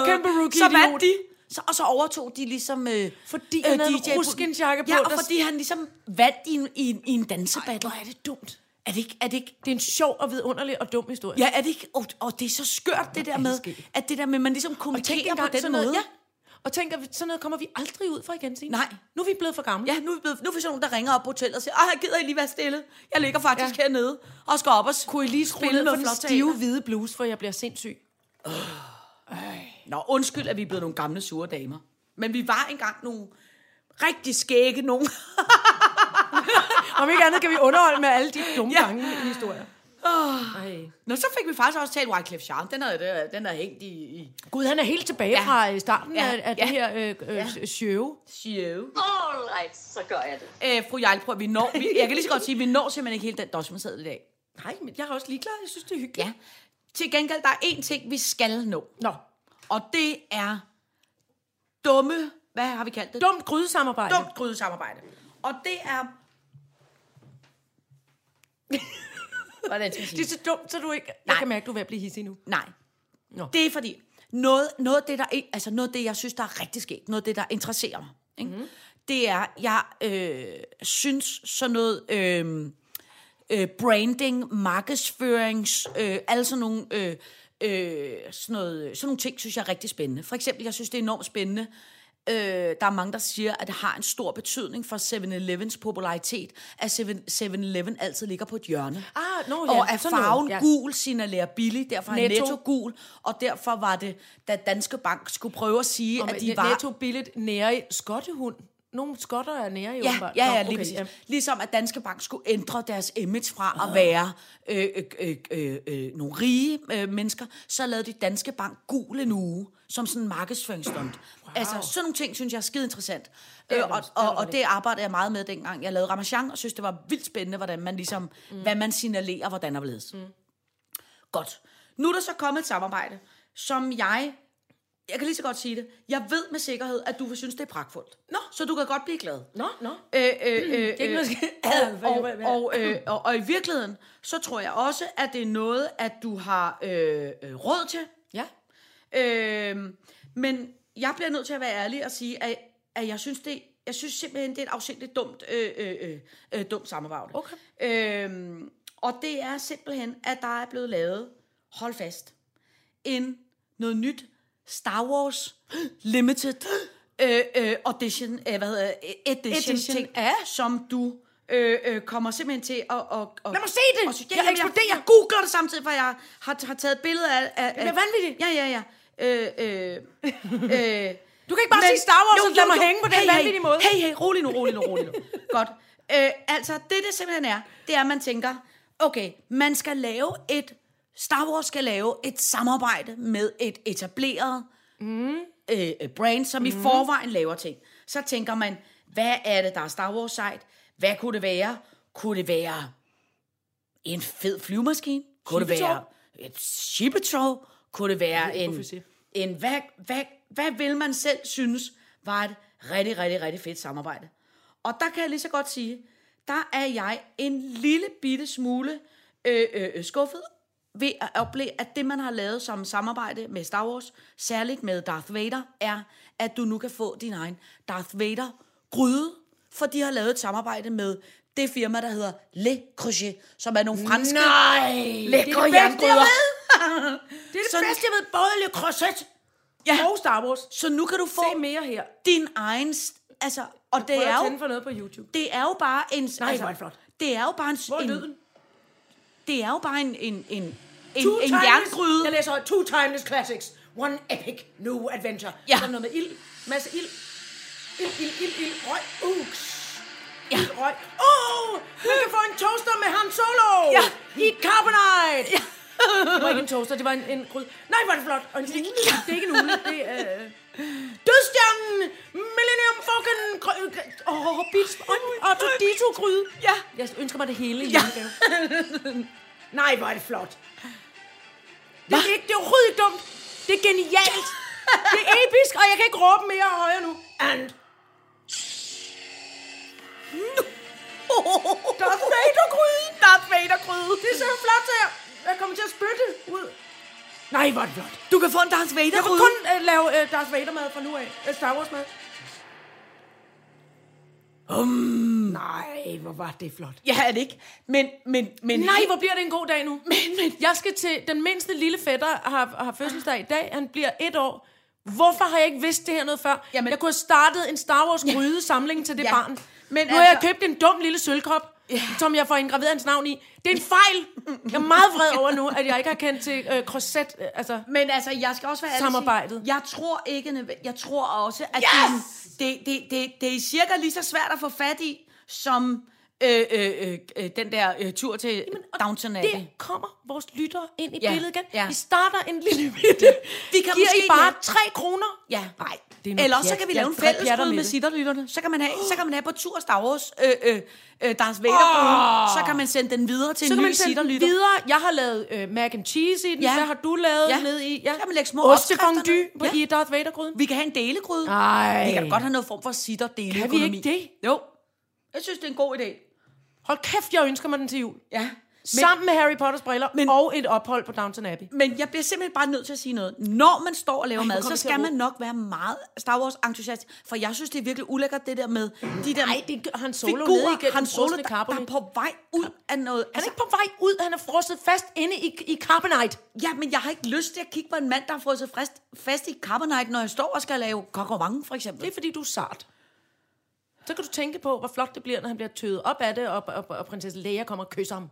Speaker 3: kæmpe rookie
Speaker 4: så vandt de. Så, og så overtog de ligesom... Øh,
Speaker 3: Fordi han havde en
Speaker 4: DJ-pulten.
Speaker 3: ruskensjakke på,
Speaker 4: Ja, og
Speaker 3: der-
Speaker 4: fordi han ligesom vandt i en, i en, i en dansebattle.
Speaker 3: Hvor er det dumt.
Speaker 4: Er det ikke... Er det ikke
Speaker 3: Det er en sjov og vidunderlig og dum historie.
Speaker 4: Ja, er det ikke... Og, og det er så skørt, det der
Speaker 3: er
Speaker 4: med, at det der med, man ligesom kommunikerer på den
Speaker 3: sådan
Speaker 4: måde.
Speaker 3: noget,
Speaker 4: Ja.
Speaker 3: Og tænk, at sådan noget kommer vi aldrig ud fra igen, Signe.
Speaker 4: Nej.
Speaker 3: Nu er vi blevet for gamle.
Speaker 4: Ja, nu er, vi blevet, nu er vi sådan nogen, der ringer op på hotellet og siger, Ej, gider I lige være stille? Jeg ligger faktisk
Speaker 3: Ja.
Speaker 4: hernede og skal op og
Speaker 3: Kunne I lige
Speaker 4: spille noget
Speaker 3: den stive hvide bluse, for jeg bliver sindssyg?
Speaker 4: Nå, undskyld, at vi er blevet nogle gamle sure damer. Men vi var engang nogle rigtig skægge nogen.
Speaker 3: Om ikke andet kan vi underholde med alle de dumme
Speaker 4: Ja.
Speaker 3: gange i historier. Oh. Ej.
Speaker 4: Nå, så fik vi faktisk også talt Wyclef Jean. Den er, den er hængt i, i
Speaker 3: Gud, han er helt tilbage
Speaker 4: Ja.
Speaker 3: fra øh, starten
Speaker 4: Ja.
Speaker 3: af, af
Speaker 4: Ja.
Speaker 3: det her øh, øh,
Speaker 4: Ja.
Speaker 3: show.
Speaker 4: show.
Speaker 2: All right, så gør jeg det.
Speaker 4: Øh, fru Jarl, prøv, vi når, vi, jeg kan lige så godt sige, at vi når simpelthen ikke helt den dosmerseddel i dag.
Speaker 3: Nej, men jeg er også ligeglad. Jeg synes, det er hyggeligt.
Speaker 4: Ja. Til gengæld, der er én ting, vi skal nå.
Speaker 3: Nå,
Speaker 4: Og det er dumme, hvad har vi kaldt det?
Speaker 3: dumt grydesamarbejde.
Speaker 4: Dumt grydesamarbejde. Og det er... Hvordan skal jeg sige
Speaker 3: Det er så dumt, så du ikke... Jeg
Speaker 4: Nej.
Speaker 3: kan mærke, du er ved at blive hissig nu.
Speaker 4: Nej.
Speaker 3: Nå.
Speaker 4: Det er fordi, noget, noget af det, der, altså noget af det, jeg synes, der er rigtig sket, noget af det, der interesserer mig, ikke? Mm. det er, jeg øh, synes sådan noget øh, øh, branding, markedsførings, øh, alle sådan nogle, øh, øh, sådan, noget, sådan nogle ting, synes jeg er rigtig spændende. For eksempel, jeg synes, det er enormt spændende, Øh, der er mange, der siger, at det har en stor betydning for 7-Elevens popularitet, at 7- 7-Eleven altid ligger på et hjørne.
Speaker 3: Ah, nå ja,
Speaker 4: og at
Speaker 3: noget,
Speaker 4: farven
Speaker 3: ja.
Speaker 4: gul signalerer billig, derfor er
Speaker 3: Netto.
Speaker 4: netto. netto gul, og derfor var det, da Danske Bank skulle prøve at sige,
Speaker 3: Og
Speaker 4: at de var...
Speaker 3: netto billigt nære skottehund. Nogle skotter er nære i
Speaker 4: Ja,
Speaker 3: åbenbart.
Speaker 4: ja,
Speaker 3: Nå,
Speaker 4: ja, lige okay, ja. Ligesom at Danske Bank skulle ændre deres image fra at være øh, øh, øh, øh, øh, nogle rige øh, mennesker, så lavede de Danske Bank gul en uge, som sådan en markedsføringsstunt. Wow. Altså, sådan nogle ting, synes jeg er skide interessant.
Speaker 3: er
Speaker 4: Øh,
Speaker 3: det
Speaker 4: og,
Speaker 3: det er
Speaker 4: og,
Speaker 3: det
Speaker 4: og det arbejdede jeg meget med dengang. Jeg lavede Ramachan, og synes, det var vildt spændende, hvordan man ligesom, mm. hvad man signalerer, hvordan og hvorledes. Mm. Godt. Nu er der så kommet et samarbejde, som jeg jeg kan lige så godt sige det. Jeg ved med sikkerhed, at du vil synes, det er pragtfuldt. Nå. Så du kan godt blive glad.
Speaker 3: Nå, nå.
Speaker 4: Øh, øh, øh,
Speaker 3: ikke
Speaker 4: øh,
Speaker 3: noget,
Speaker 4: og, og, og, øh, og, og i virkeligheden, så tror jeg også, at det er noget, at du har øh, øh, råd til.
Speaker 3: Ja.
Speaker 4: Øh, men jeg bliver nødt til at være ærlig og sige, at, at jeg synes, det, jeg synes simpelthen, det er et afsindigt dumt, øh, øh, øh, øh, dumt samarbejde.
Speaker 3: Okay.
Speaker 4: Øh, og det er simpelthen, at der er blevet lavet, hold fast, en noget nyt Star Wars Limited øh, øh, Audition, øh, hvad hedder det, edition,
Speaker 3: Edition
Speaker 4: ting,
Speaker 3: af?
Speaker 4: som du øh, øh, kommer simpelthen til at... at, at
Speaker 3: Lad mig se det!
Speaker 4: Og, ja,
Speaker 3: Jeg
Speaker 4: jeg,
Speaker 3: eksploderer!
Speaker 4: jeg googler det samtidig, for jeg har, har taget et billede af... af
Speaker 3: Det er vanvittigt.
Speaker 4: Ja, ja, ja. Øh, øh, øh,
Speaker 3: Du kan ikke bare sige Star Wars og lade mig hænge på den
Speaker 4: hey,
Speaker 3: vanvittige
Speaker 4: hey,
Speaker 3: måde.
Speaker 4: Hey, hey, rolig nu, rolig nu, rolig nu. Godt. Øh, altså, det det simpelthen er, det er, at man tænker, okay, man skal lave et, Star Wars skal lave et samarbejde med et etableret mm. øh, øh, brand, som mm. i forvejen laver ting. Så tænker man, hvad er det, der er Star Wars site? Hvad kunne det være? Kunne det være en fed flyvemaskine? Kunne det være et skibetog? Kunne det være en,
Speaker 3: jeg
Speaker 4: en hvad, hvad, hvad vil man selv synes var et rigtig, rigtig, rigtig fedt samarbejde? Og der kan jeg lige så godt sige, der er jeg en lille bitte smule øh, øh, øh, skuffet ved at opleve, at det, man har lavet som samarbejde med Star Wars, særligt med Darth Vader, er, at du nu kan få din egen Darth Vader gryde, for de har lavet et samarbejde med det firma, der hedder Le Creuset, som er nogle franske
Speaker 3: Nej!
Speaker 4: lækre
Speaker 3: det er det bedste, jeg ved. Det er det
Speaker 4: Sådan-
Speaker 3: bedste, jeg ved. Både Le Creuset
Speaker 4: Ja.
Speaker 3: og Star Wars.
Speaker 4: Så nu kan du få
Speaker 3: Se mere her.
Speaker 4: din egen... Altså, og det er, jo,
Speaker 3: for noget på YouTube.
Speaker 4: det er jo bare en...
Speaker 3: Nej,
Speaker 4: altså,
Speaker 3: det flot.
Speaker 4: Det er jo bare en...
Speaker 3: Hvor er
Speaker 4: en
Speaker 3: lyden?
Speaker 4: Det er jo bare en, en, en, en,
Speaker 3: Two
Speaker 4: en
Speaker 3: timeless-
Speaker 4: jerngryde.
Speaker 3: Jeg læser. Two timeless classics. One epic new adventure.
Speaker 4: Ja.
Speaker 3: Så er noget med ild. Masse ild. Ild, ild, ild, ild. Røg. Uks.
Speaker 4: Ja.
Speaker 3: Ild, røg. Åh! Oh, man kan få en toaster med Han Solo.
Speaker 4: Ja.
Speaker 3: I carbonite. Ja. Det var ikke en toaster, det var en, en gryde. Nej, er det flot. Og en, det er ikke en ugle, det er... Øh, Dødstjernen! Millennium Falcon! Åh, oh, Beats... Og Dito gryde.
Speaker 4: Ja.
Speaker 3: Jeg ønsker mig det hele i julegave. Nej, hvor er det flot. Det er, ikke, det er overhovedet ikke dumt. Det er genialt. Det er episk, og jeg kan ikke råbe mere højere nu. And... Darth Vader-gryde.
Speaker 4: Darth Vader-gryde.
Speaker 3: Det ser flot her. Jeg kommer til at spytte ud. Nej, hvor er det flot.
Speaker 4: Du kan få en Darth
Speaker 3: Jeg vil
Speaker 4: Vader-gryde.
Speaker 3: kun uh, lave uh, Darth Vader-mad fra nu af. Uh, Star Wars-mad. Um. Nej, hvor var det flot.
Speaker 4: Ja, er det ikke? Men, men, men...
Speaker 3: Nej, hvor bliver det en god dag nu. Men, men. Jeg skal til den mindste lille fætter, har, har fødselsdag i dag. Han bliver et år. Hvorfor har jeg ikke vidst det her noget før?
Speaker 4: Jamen-
Speaker 3: jeg kunne have startet en Star Wars gryde samling til det
Speaker 4: Ja.
Speaker 3: barn.
Speaker 4: Men
Speaker 3: nu har jeg
Speaker 4: altså-
Speaker 3: købt en dum lille sølvkop, ja. som jeg får indgraveret hans navn i. Det er en fejl. Jeg er meget vred over nu, at jeg ikke har kendt til øh, corset. Øh, altså,
Speaker 4: Men altså, jeg skal også være ærlig sige,
Speaker 3: Samarbejdet.
Speaker 4: Jeg tror ikke, jeg tror også, at
Speaker 3: Yes!
Speaker 4: det, det, det, det er cirka lige så svært at få fat i, som øh, øh, øh, øh, den der øh, tur til Downton Abbey.
Speaker 3: det kommer vores lyttere ind i
Speaker 4: Ja,
Speaker 3: billedet igen.
Speaker 4: ja.
Speaker 3: Vi starter en lille bitte.
Speaker 4: Vi kan
Speaker 3: Giver
Speaker 4: måske
Speaker 3: I bare
Speaker 4: hjælpe.
Speaker 3: 3 kroner?
Speaker 4: Ja.
Speaker 3: Nej, er
Speaker 4: Eller så
Speaker 3: pjat.
Speaker 4: kan vi lave en fællesgryde
Speaker 3: med
Speaker 4: sitterlytterne. Så kan man have, så kan man have på tur Star Wars øh, øh, øh, Darth Vader oh. Så kan man sende den videre til
Speaker 3: Så
Speaker 4: en
Speaker 3: kan
Speaker 4: ny
Speaker 3: man sende den
Speaker 4: sitterlytter.
Speaker 3: videre. Jeg har lavet øh, mac and cheese i den,
Speaker 4: Ja.
Speaker 3: så har du lavet
Speaker 4: Ja.
Speaker 3: ned i. Ja.
Speaker 4: Så kan man lægge små
Speaker 3: Ostefondue på
Speaker 4: ned.
Speaker 3: i Darth Vader-gryden.
Speaker 4: Vi kan have en delegryde.
Speaker 3: Nej.
Speaker 4: Vi kan da godt have noget form for sitter deleøkonomi.
Speaker 3: Kan vi ikke det?
Speaker 4: Jo. Jeg synes, det er en god idé.
Speaker 3: Hold kæft, jeg ønsker mig den til jul.
Speaker 4: Ja. Men,
Speaker 3: Sammen med Harry Potters briller
Speaker 4: Men-
Speaker 3: og et ophold på Downton Abbey.
Speaker 4: men jeg bliver simpelthen bare nødt til at sige noget. Når man står og laver
Speaker 3: Ej,
Speaker 4: mad, så skal man nok være meget Star Wars entusiast. For jeg synes, det er virkelig ulækkert, det der med de der
Speaker 3: Nej, det Han Solo
Speaker 4: figurer,
Speaker 3: igennem
Speaker 4: Han Solo, der, der er på vej ud af noget.
Speaker 3: Han er ikke på vej ud, han er frosset fast inde i, i carbonite.
Speaker 4: Ja, men jeg har ikke lyst til at kigge på en mand, der har sig fast, fast i carbonite, når jeg står og skal lave kokkervange, for eksempel.
Speaker 3: Det er fordi, du er sart. Så kan du tænke på, hvor flot det bliver, når han bliver tøet op af det, og, og, og prinsesse Leia kommer og kysser ham.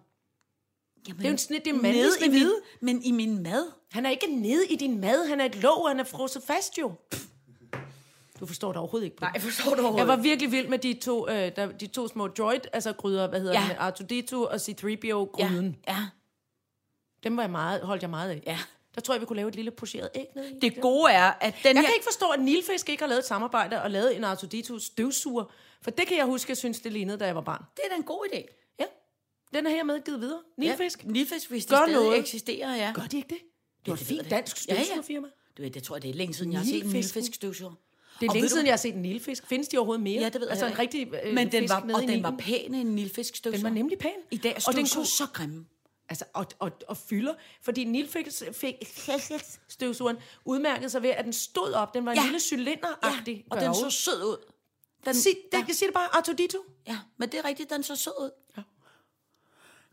Speaker 4: Jamen,
Speaker 3: Det er jo en snit, det er mandlig
Speaker 4: nede i
Speaker 3: snehvide.
Speaker 4: Men i min mad.
Speaker 3: Han er ikke nede i din mad, han er et låg, han er frosset fast jo. Du forstår det overhovedet ikke. på det.
Speaker 4: forstår du
Speaker 3: Jeg var virkelig vild med de to, øh, der, de to små droid, altså gryder, hvad hedder
Speaker 4: Ja.
Speaker 3: det, R2-D2 og C-3PO-gryden.
Speaker 4: Ja, ja,
Speaker 3: Dem var jeg meget, holdt jeg meget af.
Speaker 4: ja.
Speaker 3: Der tror jeg, vi kunne lave et lille pocheret æg ned i.
Speaker 4: Det gode er, at den
Speaker 3: Jeg
Speaker 4: her...
Speaker 3: kan ikke forstå, at Nilfisk ikke har lavet et samarbejde og lavet en R2-D2 støvsuger. For det kan jeg huske, jeg synes, det lignede, da jeg var barn.
Speaker 4: Det er da en god idé.
Speaker 3: Ja, den er hermed givet videre. Nilfisk.
Speaker 4: Ja, Nilfisk, hvis de
Speaker 3: Gør
Speaker 4: stadig
Speaker 3: noget.
Speaker 4: eksisterer, ja.
Speaker 3: Gør de ikke det? Det var et
Speaker 4: det ved
Speaker 3: fint
Speaker 4: jeg.
Speaker 3: dansk
Speaker 4: Ja, ja.
Speaker 3: støvsugerfirma.
Speaker 4: Du ved, det tror jeg, det er længe siden, jeg har set en
Speaker 3: Nilfisken.
Speaker 4: Nilfisk støvsuger.
Speaker 3: Det er
Speaker 4: Og
Speaker 3: længe
Speaker 4: ved du-
Speaker 3: siden, jeg har set en nilfisk. Findes de overhovedet mere?
Speaker 4: Ja, det ved
Speaker 3: altså
Speaker 4: jeg
Speaker 3: en rigtig øh,
Speaker 4: Men den
Speaker 3: fisk
Speaker 4: var,
Speaker 3: nede
Speaker 4: og
Speaker 3: i
Speaker 4: den var pæn, en Nilfisk støvsuger.
Speaker 3: Den var nemlig pæn.
Speaker 4: I dag er
Speaker 3: og den
Speaker 4: støvsuger
Speaker 3: kunne,
Speaker 4: så grimme.
Speaker 3: altså, og, og, og fylder, fordi Nilfisk fik støvsugeren udmærket sig ved, at den stod op. Den var en
Speaker 4: Ja.
Speaker 3: lille cylinderagtig.
Speaker 4: og den så sød ud. Den,
Speaker 3: Sig, det, jeg siger det bare, R2-D2.
Speaker 4: Ja, men det er rigtigt, den så sød ud. Ja.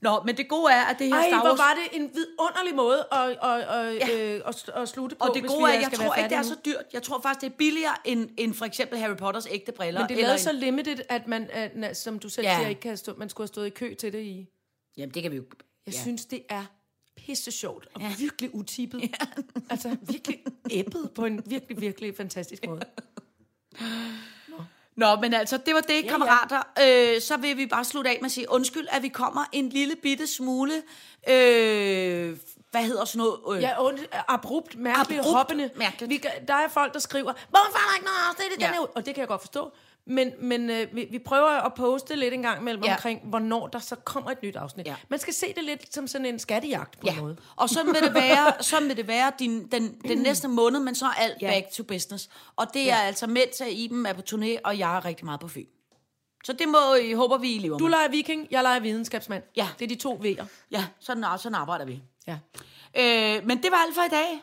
Speaker 4: Nå, men det gode er, at det her
Speaker 3: Ej,
Speaker 4: Star
Speaker 3: hvor
Speaker 4: Wars...
Speaker 3: var det en vidunderlig måde at, at, at,
Speaker 4: Ja.
Speaker 3: øh, at, at slutte på,
Speaker 4: Og det gode er, jeg
Speaker 3: skal
Speaker 4: tror ikke, det er så dyrt. Jeg tror faktisk, det er billigere end, end for eksempel Harry Potters ægte briller.
Speaker 3: Men det er så limited, at man, at, som du selv
Speaker 4: Ja.
Speaker 3: ja. siger, ikke kan stå, man skulle have stået i kø til det i.
Speaker 4: Jamen, det kan vi jo...
Speaker 3: Jeg
Speaker 4: ja.
Speaker 3: ja. synes, det er pisse sjovt og ja. virkelig utippet. Ja. altså virkelig æbbet på en virkelig, virkelig fantastisk måde.
Speaker 4: Nå, men altså, det var det,
Speaker 3: ja.
Speaker 4: kammerater. Øh, så vil vi bare slutte af med at sige undskyld, at vi kommer en lille bitte smule... Øh, hvad hedder sådan noget? Øh,
Speaker 3: Ja, og abrupt, mærkeligt,
Speaker 4: Abrupt,
Speaker 3: hoppende.
Speaker 4: mærkeligt.
Speaker 3: Vi, der er folk, der skriver, hvorfor er der ikke noget afsnit i
Speaker 4: Ja.
Speaker 3: den her uge?" Og det kan jeg godt forstå. Men, men øh, vi, vi prøver at poste lidt en gang imellem
Speaker 4: Ja.
Speaker 3: omkring, hvornår der så kommer et nyt afsnit.
Speaker 4: Ja.
Speaker 3: Man skal se det lidt som sådan en skattejagt på en
Speaker 4: Ja,
Speaker 3: måde.
Speaker 4: og sådan vil det være, sådan vil det være din, den, den næste måned, men så er alt
Speaker 3: Ja.
Speaker 4: back to business. Og det er
Speaker 3: Ja.
Speaker 4: altså mens at Iben er på turné, og jeg er rigtig meget på Fyn. Så det må I, håber vi, I lever
Speaker 3: Du
Speaker 4: med.
Speaker 3: leger viking, jeg leger videnskabsmand.
Speaker 4: Ja.
Speaker 3: Det er de to V'er.
Speaker 4: Ja, sådan, sådan arbejder vi.
Speaker 3: Ja.
Speaker 4: Øh, men det var alt for i dag.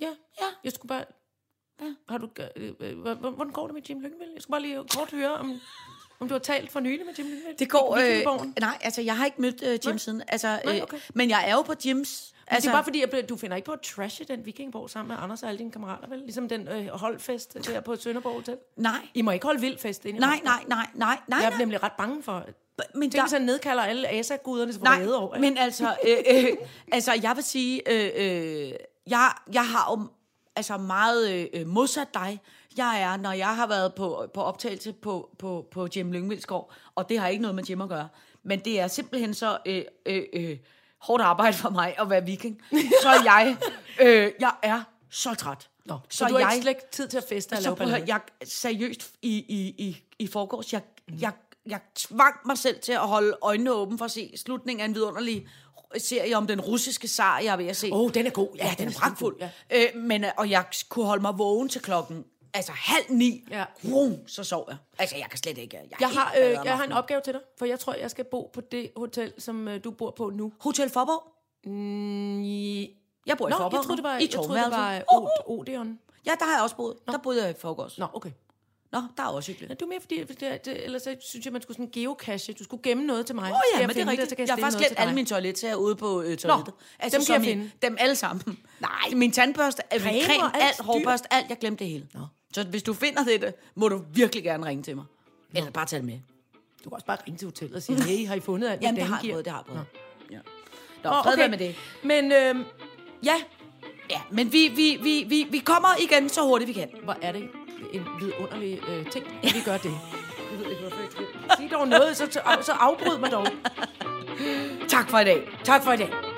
Speaker 3: Ja.
Speaker 4: Ja.
Speaker 3: Jeg skulle bare...
Speaker 4: Ja.
Speaker 3: Har du, øh, øh, hvordan hvordan går det med Jim Lyngvild? Jeg skulle bare lige kort høre, om, om du har talt for nylig med Jim Lyngvild.
Speaker 4: Det går... Øh, nej, altså, jeg har ikke mødt øh, Jim
Speaker 3: Nej.
Speaker 4: siden. Altså,
Speaker 3: Nej,
Speaker 4: øh,
Speaker 3: okay.
Speaker 4: Men jeg er jo på Jims.
Speaker 3: Altså,
Speaker 4: Altså,
Speaker 3: det er bare fordi, at du finder ikke på at trashe den vikingborg sammen med Anders og alle dine kammerater, vel? Ligesom den øh, holdfest der på Sønderborg Hotel.
Speaker 4: nej,
Speaker 3: I må ikke holde vild fest inde i
Speaker 4: nej, nej, nej, nej, nej.
Speaker 3: Jeg er
Speaker 4: nej.
Speaker 3: nemlig ret bange for...
Speaker 4: Men
Speaker 3: Tænk,
Speaker 4: der-
Speaker 3: han nedkalder alle asaguderne
Speaker 4: Nej,
Speaker 3: vrede over.
Speaker 4: men altså, øh, øh, altså, jeg vil sige, øh, øh, jeg, jeg har jo altså meget øh, modsat dig. Jeg er, når jeg har været på, på optagelse på, på, på Jim Lyngvildsgaard, og det har ikke noget med Jim at gøre, men det er simpelthen så øh, øh, øh, hårdt arbejde for mig at være viking. Så jeg, øh, jeg er så træt.
Speaker 3: Nå, så, du har ikke slet ikke tid til at feste
Speaker 4: så prøv jeg seriøst i, i, i, i forgårs, jeg, jeg, jeg tvang mig selv til at holde øjnene åbne for at se slutningen af en vidunderlig serie om den russiske zar, jeg er ved at se.
Speaker 3: Åh, oh, den er god.
Speaker 4: Ja, den er pragtfuld.
Speaker 3: Ja.
Speaker 4: Øh, men, øh, og jeg kunne holde mig vågen til klokken altså halv ni.
Speaker 3: Ja.
Speaker 4: Vrum, så sov jeg. Altså, jeg kan slet ikke. Jeg,
Speaker 3: Jeg har, øh, jeg har en opgave til dig, for jeg tror, jeg skal bo på det hotel, som øh, du bor på nu.
Speaker 4: Hotel Forborg?
Speaker 3: I...
Speaker 4: Jeg bor i
Speaker 3: Nå,
Speaker 4: Forborg.
Speaker 3: jeg troede, det var,
Speaker 4: I
Speaker 3: jeg troede, det var Odeon.
Speaker 4: Ja, der har jeg også boet. Der boede jeg i forgårs.
Speaker 3: Nå, okay.
Speaker 4: Nå, der er også hyggeligt.
Speaker 3: Ja, det er mere fordi, det, det, det, ellers så synes jeg, man skulle sådan geocache. Du skulle gemme noget til mig.
Speaker 4: Åh oh, ja,
Speaker 3: jeg
Speaker 4: men det er
Speaker 3: finde
Speaker 4: rigtigt.
Speaker 3: så kan
Speaker 4: jeg har faktisk glemt alle mine toiletsager ude på øh, toilettet. Altså,
Speaker 3: dem kan jeg
Speaker 4: som i-
Speaker 3: finde.
Speaker 4: Dem alle sammen. Nej. Min tandbørste,
Speaker 3: Creme
Speaker 4: creme,
Speaker 3: alt
Speaker 4: hårbørste, alt. Jeg glemte det hele. Nå. Så hvis du finder det, det, må du virkelig gerne ringe til mig. Eller bare tage det med.
Speaker 3: Du kan også bare ringe til hotellet og sige, hey, har I fundet alt,
Speaker 4: Jamen, det har jeg prøvet, det har jeg prøvet. Ja. Nå, fred okay. med det.
Speaker 3: Men øh, ja,
Speaker 4: Ja, men vi, vi, vi, vi, vi kommer igen så hurtigt vi kan.
Speaker 3: hvor er det en vidunderlig øh, ting, at vi gør det. Jeg ved ikke, hvorfor jeg skal sige dog noget, så, så afbryd mig dog.
Speaker 4: Tak for i dag.
Speaker 3: Tak for i dag.